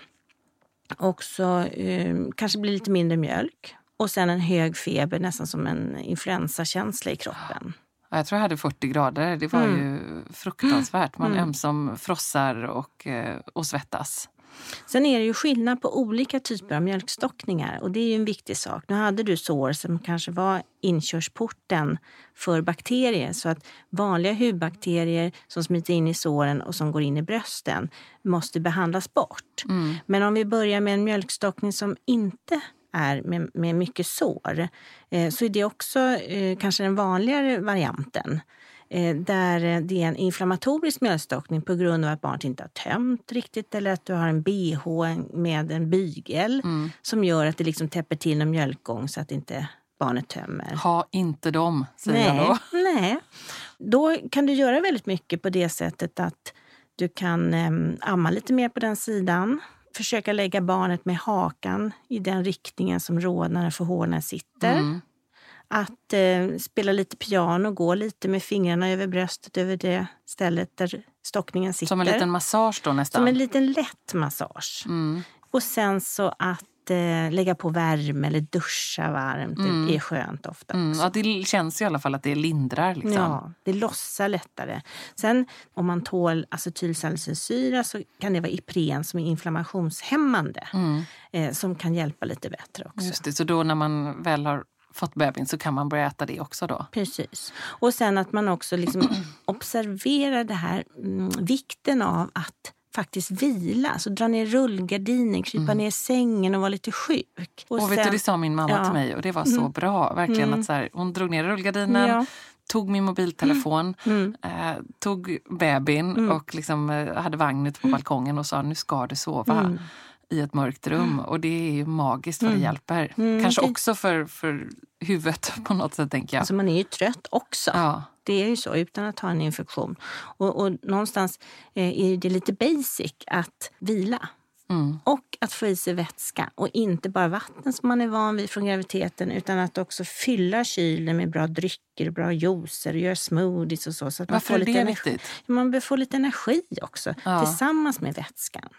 också eh, kanske blir lite mindre mjölk. Och sen en hög feber, nästan som en influensakänsla i kroppen. Ja, Jag tror jag hade 40 grader. Det var Mm. ju fruktansvärt. Man Mm. ömsom frossar och, eh, och svettas. Sen är det ju skillnad på olika typer av mjölkstockningar och det är ju en viktig sak. Nu hade du sår som kanske var inkörsporten för bakterier så att vanliga hudbakterier som smiter in i såren och som går in i brösten måste behandlas bort. Mm. Men om vi börjar med en mjölkstockning som inte är med, med mycket sår eh, så är det också eh, kanske den vanligare varianten eh, där eh, det är en inflammatorisk mjölkstockning på grund av att barnet inte har tömt riktigt eller att du har en bh med en bygel Mm. som gör att det liksom täpper till en mjölkgång så att inte barnet tömmer. Ha inte dem, säger jag Nej, då. nej. Då kan du göra väldigt mycket på det sättet att du kan em, amma lite mer på den sidan. Försöka lägga barnet med hakan i den riktningen som rodnaden för hårna sitter. Mm. Att eh, spela lite piano, gå lite med fingrarna över bröstet, över det stället där stockningen sitter. Som en liten massage då nästan. Som en liten lätt massage. Mm. Och sen så att lägga på värme eller duscha varmt. Mm. Är skönt ofta Mm. Ja, det känns i alla fall att det lindrar. Liksom. Ja, det lossar lättare. Sen om man tål acetylsalicylsyra så kan det vara Ipren som är inflammationshämmande Mm. eh, som kan hjälpa lite bättre också. Just det, så då när man väl har fått bebis så kan man börja äta det också då? Precis. Och sen att man också liksom observerar det här mm, vikten av att faktiskt vila. Så dra ner rullgardinen, krypa ner i sängen och vara lite sjuk. Och, vet du, det sa min mamma Ja. till mig och det var så bra. Verkligen Mm. att så här, Hon drog ner rullgardinen, Ja. tog min mobiltelefon, Mm. eh, tog bebin och liksom, eh, hade vagn ute på balkongen och sa nu ska du sova Mm. i ett mörkt rum. Och det är ju magiskt vad det hjälper. Mm, Kanske det- också för, för huvudet på något sätt tänker jag. Alltså man är ju trött också. Ja. Det är ju så, utan att ha en infektion. Och, och någonstans eh, är det lite basic att vila. Mm. Och att få i sig vätska. Och inte bara vatten som man är van vid från graviditeten utan att också fylla kylen med bra drycker, bra juicer och göra smoothies och så. så att man Varför får är lite det energi. viktigt? Man behöver få lite energi också Ja. tillsammans med vätskan.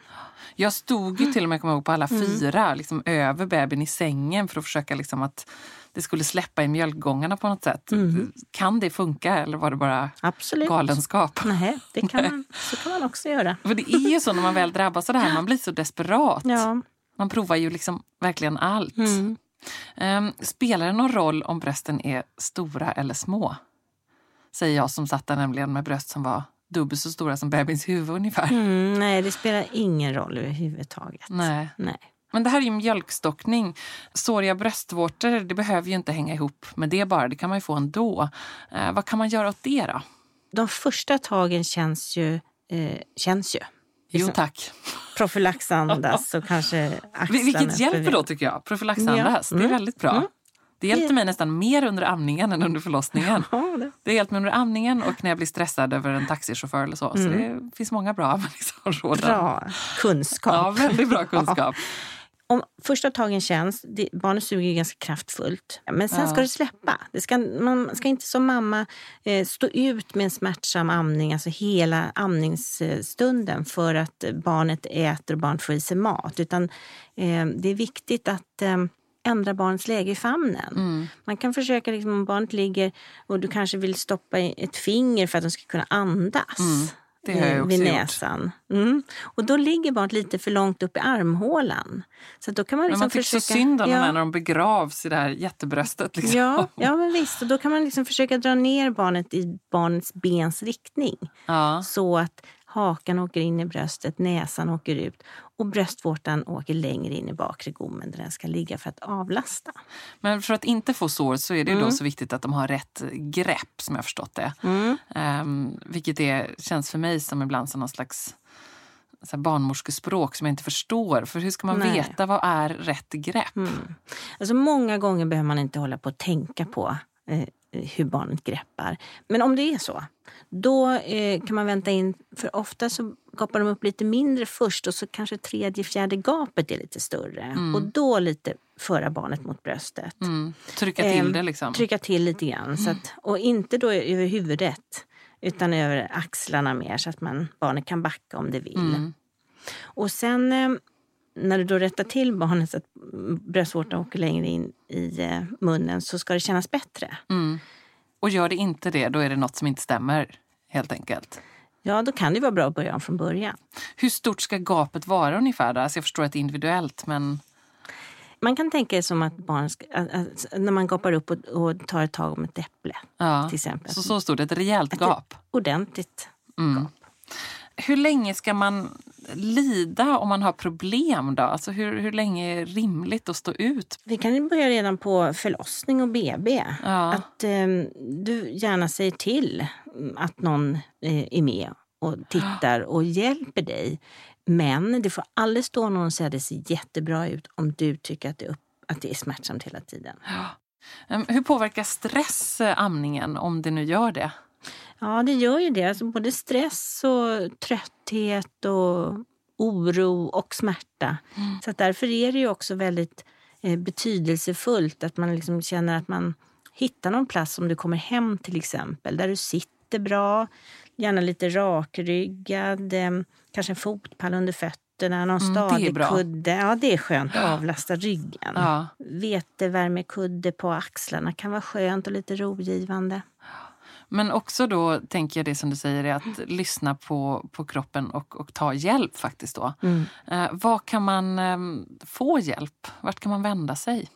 Jag stod ju till och med kommer jag ihåg, på alla Mm. fyra liksom, över bebisen i sängen för att försöka liksom, att det skulle släppa i mjölkgångarna på något sätt. Mm. Kan det funka eller var det bara Absolut. galenskap? Nej, det kan så kan man också göra. För det är ju så när man väl drabbas av det här, man blir så desperat. Ja. Man provar ju liksom verkligen allt. Mm. Ehm, spelar det någon roll om brösten är stora eller små? Säger jag som satt där nämligen med bröst som var dubbelt så stora som bebisns huvud ungefär. Mm, nej, det spelar ingen roll överhuvudtaget. Nej. Nej. Men det här är ju mjölkstockning. Såriga bröstvårtor det behöver ju inte hänga ihop med det bara. Det kan man ju få ändå. Eh, vad kan man göra åt det då? De första tagen känns ju... Eh, känns ju. Jo Liksom. tack. Profylaxandas och kanske axlarna. Vil- Vilket hjälper då tycker jag. Profylaxandas. Ja. Det är Mm. väldigt bra. Mm. Det hjälpte mig nästan mer under amningen än under förlossningen. Ja, det. Det har hjälpt mig under amningen och när jag blir stressad över en taxichaufför eller så. Så det finns många bra liksom, råd. Mm. Bra kunskap. Ja, väldigt bra kunskap. Om första tagen känns, det, barnet suger ganska kraftfullt. Men sen Ja. ska det släppa. Det ska, man ska inte som mamma eh, stå ut med en smärtsam amning, alltså hela amningsstunden för att barnet äter och barnet får i sig mat. Utan eh, det är viktigt att eh, ändra barnets läge i famnen. Mm. Man kan försöka, liksom, om barnet ligger och du kanske vill stoppa ett finger för att de ska kunna andas. Mm. Det har jag också vid näsan. Mm. Och då ligger barnet lite för långt upp i armhålan. Så då kan man Men liksom man tycker så försöka... synd om ja. när de begravs i det här jättebröstet. Liksom. Ja, ja, men visst. Och då kan man liksom försöka dra ner barnet i barnets bens riktning. Ja. Så att hakan åker in i bröstet, näsan åker ut och bröstvårtan åker längre in i bakre gommen där den ska ligga för att avlasta. Men för att inte få sår så är det Mm. då så viktigt att de har rätt grepp som jag förstått det. Mm. Um, vilket är, känns för mig som ibland som någon slags så här barnmorskespråk som jag inte förstår. För hur ska man Nej. veta vad är rätt grepp? Mm. Alltså många gånger behöver man inte hålla på och tänka på eh, hur barnet greppar. Men om det är så, då eh, kan man vänta in, för ofta så gapar de upp lite mindre först och så kanske tredje, fjärde gapet är lite större. Och då lite föra barnet mot bröstet. Mm. Trycka till Ehm, det liksom. Trycka till lite grann. Så att, och inte då över huvudet utan över axlarna mer så att man, barnet kan backa om det vill. Mm. Och sen eh, när du då rättar till barnet så att bröstvårtan åker längre in i eh, munnen så ska det kännas bättre. Mm. Och gör det inte det, då är det något som inte stämmer. Helt enkelt. Ja, då kan det vara bra att börja från början. Hur stort ska gapet vara ungefär? Då? Alltså jag förstår att det är individuellt, men... Man kan tänka det som att barn ska, att, när man gapar upp och, och tar ett tag om ett äpple Ja. till exempel. Så, så stort, ett rejält gap. Ordentligt. Mm. Hur länge ska man lida om man har problem? då? Alltså hur, hur länge är rimligt att stå ut? Vi kan börja redan på förlossning och BB. Ja. Att eh, du gärna säger till att någon eh, är med och tittar och hjälper dig. Men det får aldrig stå någon och säga att det ser jättebra ut om du tycker att det, är upp, att det är smärtsamt hela tiden. Ehm, Hur påverkar stress eh, amningen, om det nu gör det? Ja, det gör ju det. Alltså både stress och trötthet och oro och smärta. Så att därför är det ju också väldigt eh, betydelsefullt att man liksom känner att man hittar någon plats om du kommer hem till exempel, där du sitter bra, gärna lite rakryggad, eh, kanske en fotpall under fötterna, någon Mm, stadig kudde. Ja, det är skönt att avlasta ryggen. Ja. Vetevärmekudde på axlarna kan vara skönt och lite rogivande. Men också då tänker jag det som du säger är att lyssna på, på kroppen och, och ta hjälp faktiskt då. Mm. Eh, var kan man eh, få hjälp? Vart kan man vända sig?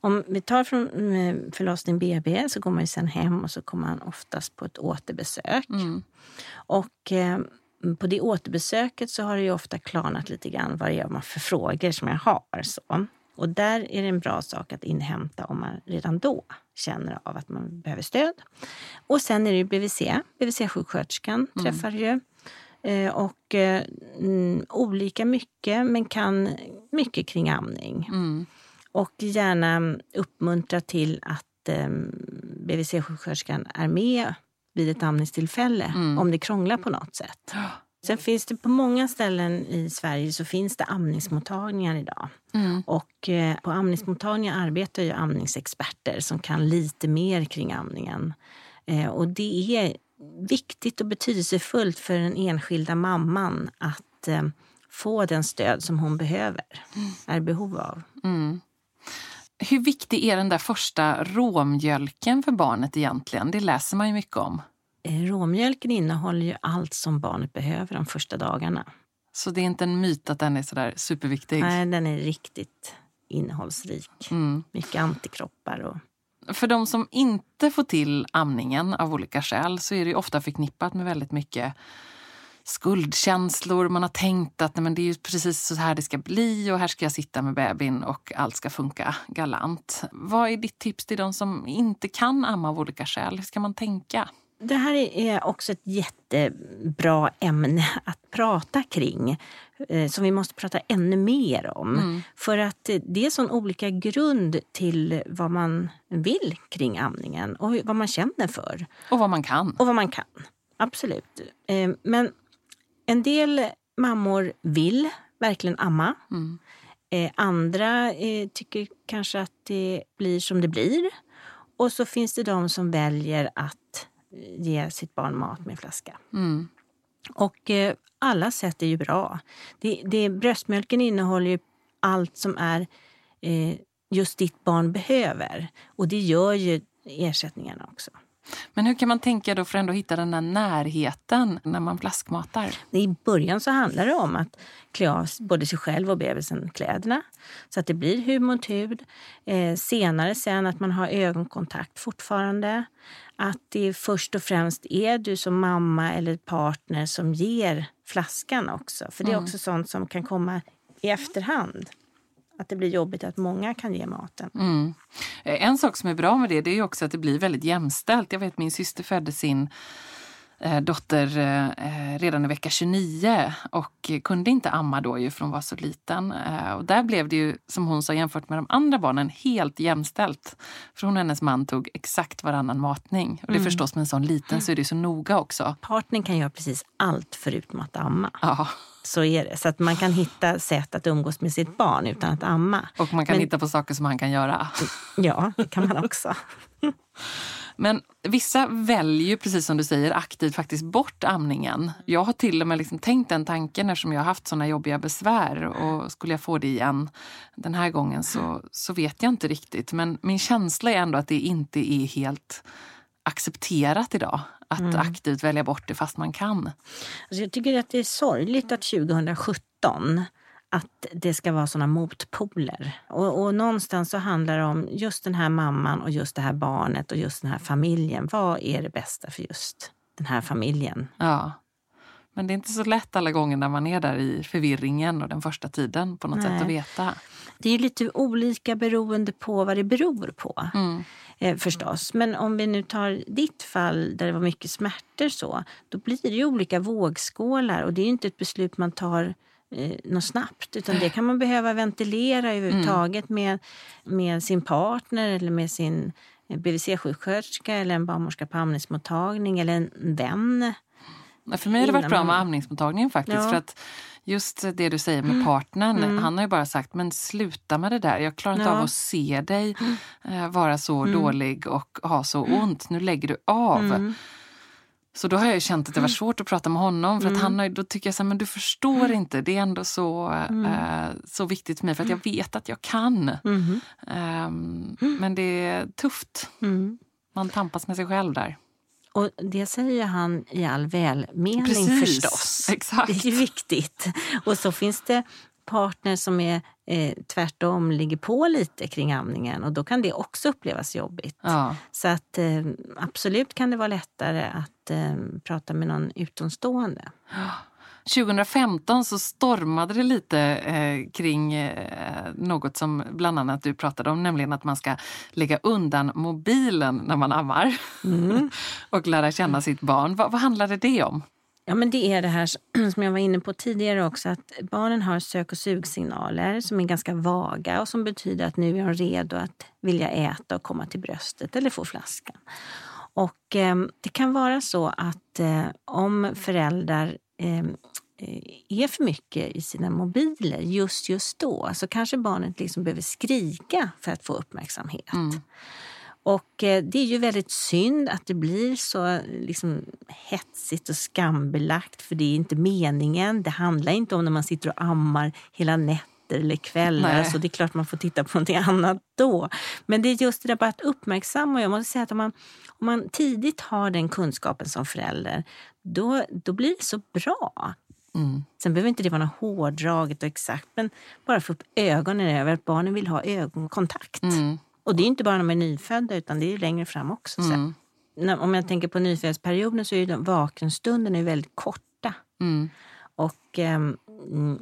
Om vi tar från eh, förlossning BB så går man ju sen hem och så kommer man oftast på ett återbesök. Mm. Och eh, på det återbesöket så har det ju ofta klarnat lite grann vad det är för frågor som jag har. Så. Och där är det en bra sak att inhämta om man redan då känner av att man behöver stöd. Och sen är det ju BVC. BVC-sjuksköterskan träffar ju. Eh, och eh, mm, olika mycket, men kan mycket kring amning. Mm. Och gärna uppmuntra till att eh, BVC-sjuksköterskan är med vid ett amningstillfälle Mm. om det krånglar på något sätt. Sen finns det på många ställen i Sverige så finns det amningsmottagningar idag. Mm. Och eh, på amningsmottagningar arbetar ju amningsexperter som kan lite mer kring amningen. Eh, och det är viktigt och betydelsefullt för den enskilda mamman att eh, få den stöd som hon behöver, är i behov av. Mm. Hur viktig är den där första råmjölken för barnet egentligen? Det läser man ju mycket om. Eh, Råmjölken innehåller ju allt som barnet behöver de första dagarna. Så det är inte en myt att den är sådär superviktig. Nej, den är riktigt innehållsrik. Mm. Mycket antikroppar och För de som inte får till amningen av olika skäl så är det ofta förknippat med väldigt mycket skuldkänslor. Man har tänkt att nej, men det är precis så här det ska bli och här ska jag sitta med bebisen och allt ska funka galant. Vad är ditt tips till de som inte kan amma av olika skäl? Hur ska man tänka? Det här är också ett jättebra ämne att prata kring eh, som vi måste prata ännu mer om. För att eh, det är sån olika grund till vad man vill kring amningen och vad man känner för Och vad man kan. och vad man kan. Absolut. Eh, Men en del mammor vill verkligen amma. Mm. Andra tycker kanske att det blir som det blir. Och så finns det de som väljer att ge sitt barn mat med flaska. Mm. Och eh, alla sätt är ju bra. Det, det, bröstmjölken innehåller ju allt som är eh, just ditt barn behöver. Och det gör ju ersättningarna också. Men hur kan man tänka då för att ändå hitta den här närheten när man flaskmatar? I början så handlar det om att klä av både sig själv och bebisen kläderna så att det blir hud mot hud. Eh, senare sen att man har ögonkontakt fortfarande. Att det först och främst är du som mamma eller partner som ger flaskan också. För det är också sånt som kan komma i efterhand att det blir jobbigt att många kan ge maten. Mm. Eh, en sak som är bra med det, det är också att det blir väldigt jämställt. Jag vet min syster födde sin dotter eh, redan i vecka 29 och kunde inte amma då ju för hon var så liten. Eh, och där blev det ju, som hon sa, jämfört med de andra barnen, helt jämställt. För hon och hennes man tog exakt varannan matning. Och det är mm. förstås med en sån liten så är det så noga också. Partnern kan göra precis allt förutom att amma. Ja. Så är det. Så att man kan hitta sätt att umgås med sitt barn utan att amma. Och man kan Men, hitta på saker som han kan göra. Ja, det kan man också. Men vissa väljer precis som du säger aktivt faktiskt bort amningen. Jag har till och med liksom tänkt den tanken eftersom jag har haft såna jobbiga besvär och skulle jag få det igen den här gången så, så vet jag inte riktigt. Men min känsla är ändå att det inte är helt accepterat idag att mm. aktivt välja bort det fast man kan. Alltså jag tycker att det är sorgligt att 2017 att det ska vara såna motpoler. Och, och någonstans så handlar det om just den här mamman och just det här barnet och just den här familjen. Vad är det bästa för just den här familjen? Ja. Men det är inte så lätt alla gånger när man är där i förvirringen och den första tiden på något Nej. sätt att veta. Det är lite olika beroende på vad det beror på. Mm. Eh, förstås. Men om vi nu tar ditt fall där det var mycket smärtor så, då blir det olika vågskålar och det är inte ett beslut man tar eh, något snabbt utan det kan man behöva ventilera överhuvudtaget mm. med, med sin partner eller med sin eh, BVC-sjuksköterska eller en barnmorska på amningsmottagning eller en vän. För mig har det varit bra med amningsmottagningen faktiskt. Ja. För att just det du säger med mm. partnern. Mm. Han har ju bara sagt, men sluta med det där. Jag klarar inte ja. av att se dig mm. eh, vara så mm. dålig och ha så mm. ont. Nu lägger du av. Mm. Så då har jag känt att det var svårt att prata med honom. För att han har, då tycker jag så här, men du förstår inte. Det är ändå så, eh, så viktigt för mig för att jag vet att jag kan. Eh, men det är tufft. Man tampas med sig själv där. Och det säger han i all välmening Precis, förstås. Exakt. Det är ju viktigt. Och så finns det partner som är eh, tvärtom ligger på lite kring amningen och då kan det också upplevas jobbigt. Ja. Så att eh, absolut kan det vara lättare att eh, prata med någon utomstående. 2015 så stormade det lite eh, kring eh, något som bland annat du pratade om, nämligen att man ska lägga undan mobilen när man ammar mm. och lära känna sitt barn. Va, vad handlade det om? Ja, men det är det här som jag var inne på tidigare också, att barnen har sök och sugsignaler som är ganska vaga och som betyder att nu är de redo att vilja äta och komma till bröstet eller få flaskan. Och eh, det kan vara så att eh, om föräldrar ehm, eh, är för mycket i sina mobiler just just då så kanske barnet liksom behöver skrika för att få uppmärksamhet. Mm. Och eh, det är ju väldigt synd att det blir så liksom, hetsigt och skambelagt för det är inte meningen. Det handlar inte om när man sitter och ammar hela nätter eller kvällar. Så det är klart man får titta på någonting annat då. Men det är just det där bara att uppmärksamma. Jag måste säga att om man, om man tidigt har den kunskapen som förälder, då, då blir det så bra. Mm. Sen behöver inte det vara något hårdraget och exakt, men bara få upp ögonen över att barnen vill ha ögonkontakt. Mm. Och det är inte bara när de är nyfödda utan det är längre fram också. Mm. Om jag tänker på nyföddsperioden så är de vakenstunderna väldigt korta. Mm. Och eh,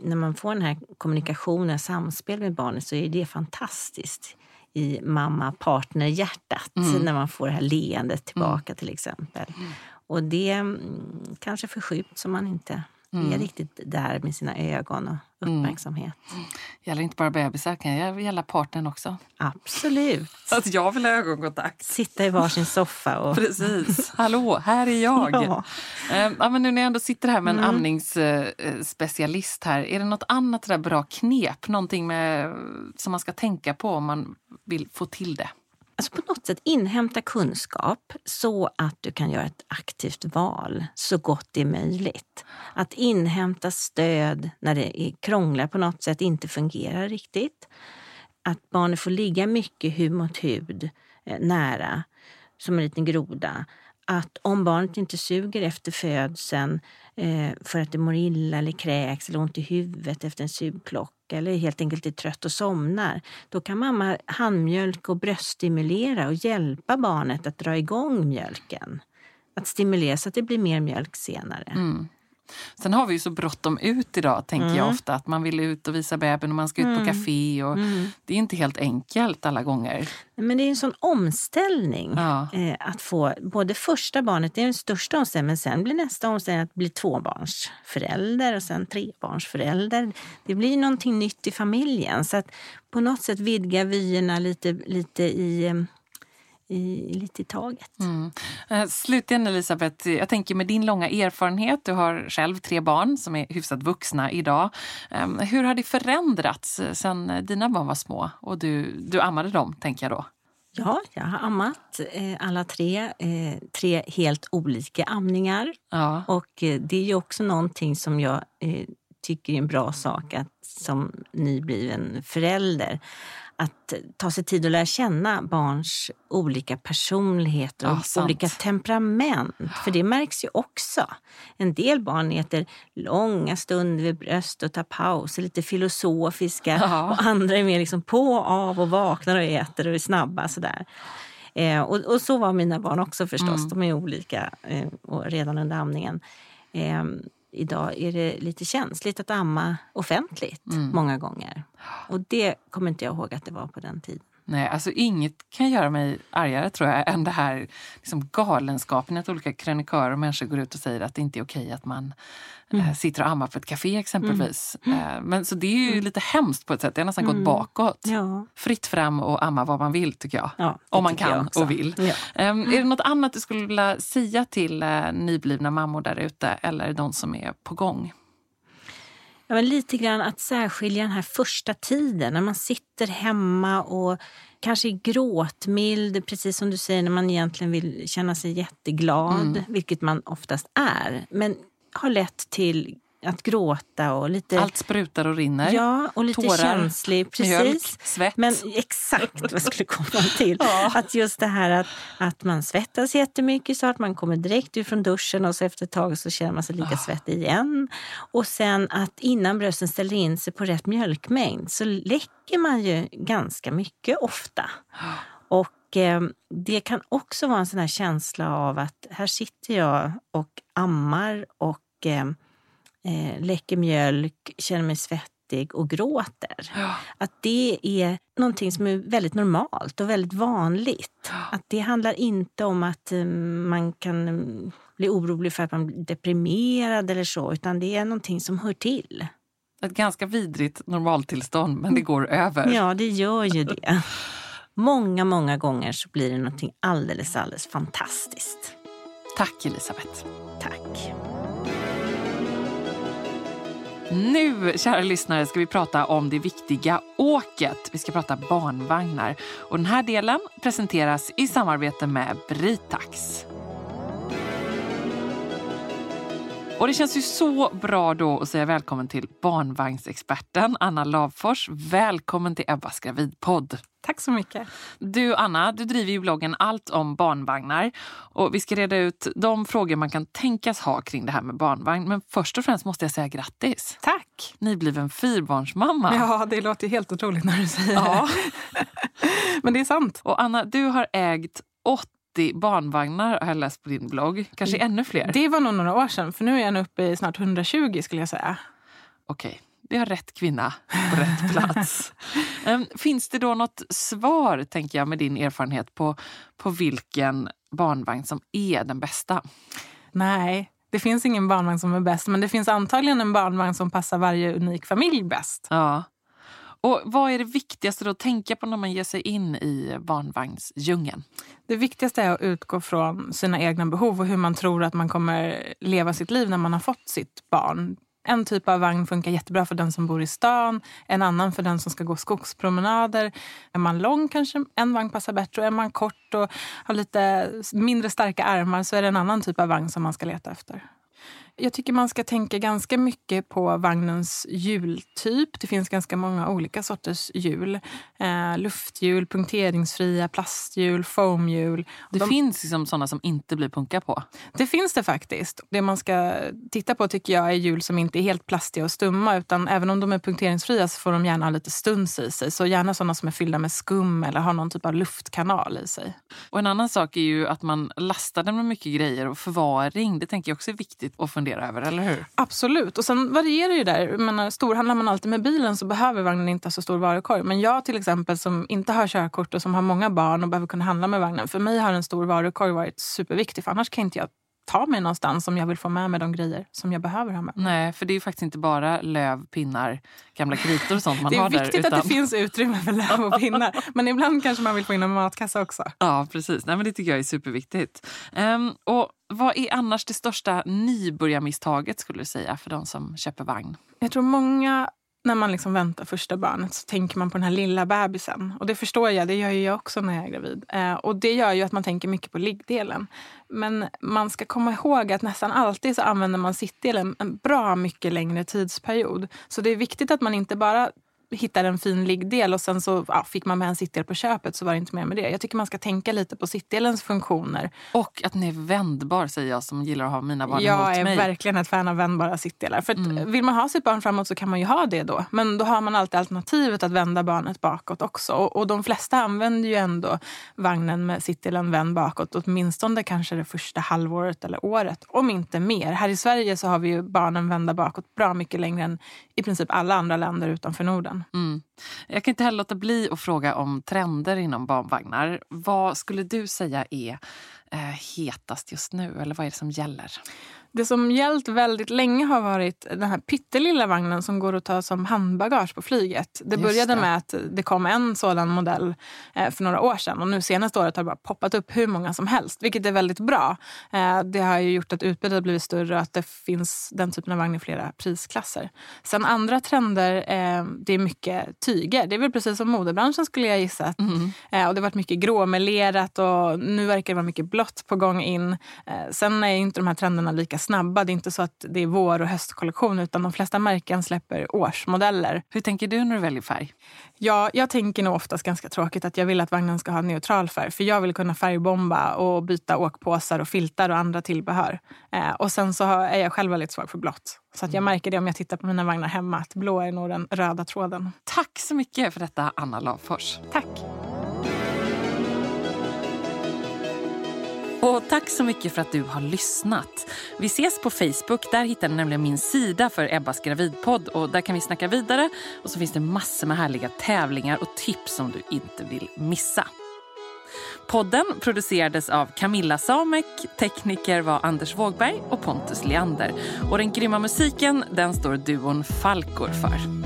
när man får den här kommunikationen, samspel med barnet så är det fantastiskt i mamma-partner-hjärtat mm. när man får det här leendet tillbaka mm. till exempel. Mm. Och det mm, kanske förskjuts om man inte mm. är riktigt där med sina ögon och mm. uppmärksamhet. Mm. Gäller inte bara bebisar, kan jag gälla partnern också? Absolut. Att jag vill ha ögonkontakt. Sitta i varsin soffa och... Precis. Hallå, här är jag. Ja. Ehm, ja, men nu när jag ändå sitter här med en mm. amningsspecialist här, är det något annat där bra knep? Någonting med, som man ska tänka på om man vill få till det? Alltså på något sätt inhämta kunskap så att du kan göra ett aktivt val så gott det är möjligt. Att inhämta stöd när det är krånglar på något sätt, inte fungerar riktigt. Att barnet får ligga mycket hud mot hud eh, nära som en liten groda att om barnet inte suger efter födseln Eh, för att det mår illa eller kräks eller ont i huvudet efter en sugklocka eller helt enkelt är trött och somnar, då kan mamma handmjölka och bröststimulera och hjälpa barnet att dra igång mjölken. Att stimulera så att det blir mer mjölk senare. Mm. Sen har vi ju så bråttom ut idag, tänker mm. jag ofta. Att man vill ut och visa bebisen och man ska ut mm. på café. Och mm. Det är inte helt enkelt alla gånger. Men det är en sån omställning. Ja. Eh, att få både första barnet, det är den största omställningen, men sen blir nästa omställning att bli tvåbarnsförälder och sen trebarnsförälder. Det blir någonting nytt i familjen. Så att på något sätt vidga vyerna lite, lite i eh, i, lite i taget. Mm. Eh, slutligen Elisabeth, jag tänker med din långa erfarenhet, du har själv tre barn som är hyfsat vuxna idag. Ehm, hur har det förändrats sen dina barn var små och du, du ammade dem, tänker jag då? Ja, jag har ammat eh, alla tre. Eh, tre helt olika amningar. Ja. Och eh, det är ju också någonting som jag eh, tycker är en bra sak att som nybliven förälder att ta sig tid att lära känna barns olika personligheter och ja, olika temperament. För det märks ju också. En del barn äter långa stunder vid bröst och tar pauser, lite filosofiska. Ja. Och andra är mer liksom på och av och vaknar och äter och är snabba. Sådär. Eh, och, och, så var mina barn också förstås. Mm. De är olika eh, och redan under amningen. Eh, idag är det lite känsligt att amma offentligt mm. många gånger. Och det kommer inte jag ihåg att det var på den tiden. Nej, alltså inget kan göra mig argare tror jag än det här liksom galenskapen att olika krönikörer och människor går ut och säger att det inte är okej att man mm. äh, sitter och ammar på ett café exempelvis. Mm. Äh, men så det är ju mm. lite hemskt på ett sätt, det har nästan gått mm. bakåt. Ja. Fritt fram och amma vad man vill tycker jag. Ja, Om man kan och vill. Ja. Ähm, är det något annat du skulle vilja säga till äh, nyblivna mammor där ute eller de som är på gång? Ja, men lite grann att särskilja den här första tiden när man sitter hemma och kanske är gråtmild, precis som du säger, när man egentligen vill känna sig jätteglad, mm. vilket man oftast är. Men har lett till att gråta och lite... Allt sprutar och rinner. Ja, och lite Tårar, känslig. Precis. Mjölk, svett. Men exakt vad jag skulle komma till. ja. Att just det här att, att man svettas jättemycket så att man kommer direkt ut från duschen och så efter ett tag så känner man sig lika oh. svettig igen. Och sen att innan brösten ställer in sig på rätt mjölkmängd så läcker man ju ganska mycket ofta. Och eh, det kan också vara en sån här känsla av att här sitter jag och ammar och eh, eh, läcker mjölk, känner mig svettig och gråter. Ja. Att det är någonting som är väldigt normalt och väldigt vanligt. Ja. Att det handlar inte om att um, man kan um, bli orolig för att man blir deprimerad eller så, utan det är någonting som hör till. Ett ganska vidrigt normaltillstånd, men det går över. Ja, det gör ju det. Många, många gånger så blir det någonting alldeles, alldeles fantastiskt. Tack Elisabeth. Tack. Nu, kära lyssnare, ska vi prata om det viktiga åket. Vi ska prata barnvagnar. Och den här delen presenteras i samarbete med Britax. Och det känns ju så bra då att säga välkommen till barnvagnsexperten Anna Lavfors. Välkommen till Ebbas gravidpodd. Tack så mycket. Du Anna, du driver ju bloggen Allt om barnvagnar. Och vi ska reda ut de frågor man kan tänkas ha kring det här med barnvagn. Men först och främst måste jag säga grattis. Tack! Ni blev en fyrbarnsmamma. Ja, det låter helt otroligt när du säger ja. det. Men det är sant. Och Anna, du har ägt 80 barnvagnar har jag läst på din blogg. Kanske mm. ännu fler? Det var nog några år sedan, för nu är jag uppe i snart 120 skulle jag säga. Okej, vi har rätt kvinna på rätt plats. Finns det då något svar, tänker jag, med din erfarenhet på, på vilken barnvagn som är den bästa? Nej, det finns ingen barnvagn som är bäst, men det finns antagligen en barnvagn som passar varje unik familj bäst. Ja. Och Vad är det viktigaste att tänka på när man ger sig in i barnvagnsdjungeln? Det viktigaste är att utgå från sina egna behov och hur man tror att man kommer leva sitt liv när man har fått sitt barn. En typ av vagn funkar jättebra för den som bor i stan, en annan för den som ska gå skogspromenader. Är man lång kanske en vagn passar bättre och är man kort och har lite mindre starka armar så är det en annan typ av vagn som man ska leta efter. Jag tycker man ska tänka ganska mycket på vagnens hjultyp. Det finns ganska många olika sorters hjul. Eh, lufthjul, punkteringsfria, plasthjul, foamhjul. Det De, finns liksom sådana som inte blir punka på? Det finns det faktiskt. Det man ska titta på tycker jag är hjul som inte är helt plastiga och stumma utan även om de är punkteringsfria så får de gärna ha lite stuns i sig. Så gärna sådana som är fyllda med skum eller har någon typ av luftkanal i sig. Och en annan sak är ju att man lastar den med mycket grejer och förvaring. Det tänker jag också är viktigt att fundera över, eller hur? Absolut. Och sen varierar ju där. menar, storhandlar man alltid med bilen så behöver vagnen inte ha så stor varukorg. Men jag till exempel som inte har körkort och som har många barn och behöver kunna handla med vagnen. För mig har en stor varukorg varit superviktig för annars kan inte jag ta mig någonstans om jag vill få med mig de grejer som jag behöver ha med Nej, för det är faktiskt inte bara löv, pinnar, gamla kritor och sånt man har där. Det är viktigt utan... att det finns utrymme för löv och pinnar. Men ibland kanske man vill få in en matkassa också. Ja, precis. Nej, men det tycker jag är superviktigt. Um, och vad är annars det största nybörjarmisstaget skulle du säga för de som köper vagn? Jag tror många när man liksom väntar första barnet så tänker man på den här lilla bebisen. Och det förstår jag, det gör jag också när jag är gravid. Eh, och det gör ju att man tänker mycket på liggdelen. Men man ska komma ihåg att nästan alltid så använder man sittdelen en bra mycket längre tidsperiod. Så det är viktigt att man inte bara hittade en fin liggdel och sen så ja, fick man med en sittdel på köpet så var det inte mer med det. Jag tycker man ska tänka lite på sittdelens funktioner. Och att den är vändbar säger jag som gillar att ha mina barn jag emot mig. Jag är verkligen ett fan av vändbara sittdelar. För mm. Vill man ha sitt barn framåt så kan man ju ha det då. Men då har man alltid alternativet att vända barnet bakåt också. Och, och de flesta använder ju ändå vagnen med sittdelen vänd bakåt åtminstone kanske det första halvåret eller året. Om inte mer. Här i Sverige så har vi ju barnen vända bakåt bra mycket längre än i princip alla andra länder utanför Norden. Mm. Jag kan inte heller låta bli att fråga om trender inom barnvagnar. Vad skulle du säga är eh, hetast just nu? Eller vad är det som gäller? Det som gällt väldigt länge har varit den här pyttelilla vagnen som går att ta som handbagage på flyget. Det började det. med att det kom en sådan modell eh, för några år sedan och nu senaste året har det bara poppat upp hur många som helst, vilket är väldigt bra. Eh, det har ju gjort att utbudet har blivit större och att det finns den typen av vagn i flera prisklasser. Sen andra trender, eh, det är mycket tyger. Det är väl precis som modebranschen skulle jag gissa. Mm. Och det har varit mycket gråmelerat och nu verkar det vara mycket blått på gång in. Sen är inte de här trenderna lika snabba. Det är inte så att det är vår och höstkollektion utan de flesta märken släpper årsmodeller. Hur tänker du när du väljer färg? Ja, jag tänker nog oftast ganska tråkigt att jag vill att vagnen ska ha neutral färg. För jag vill kunna färgbomba och byta åkpåsar och filtar och andra tillbehör. Eh, och sen så är jag själv väldigt svag för blått. Så att jag märker det om jag tittar på mina vagnar hemma att blå är nog den röda tråden. Tack så mycket för detta, Anna Lavfors. Tack. Och tack så mycket för att du har lyssnat. Vi ses på Facebook. Där hittar ni nämligen min sida för Ebbas gravidpodd. Och där kan vi snacka vidare. Och så finns det massor med härliga tävlingar och tips som du inte vill missa. Podden producerades av Camilla Samek, tekniker var Anders Wågberg och Pontus Leander. Och den grymma musiken den står duon Falkor för.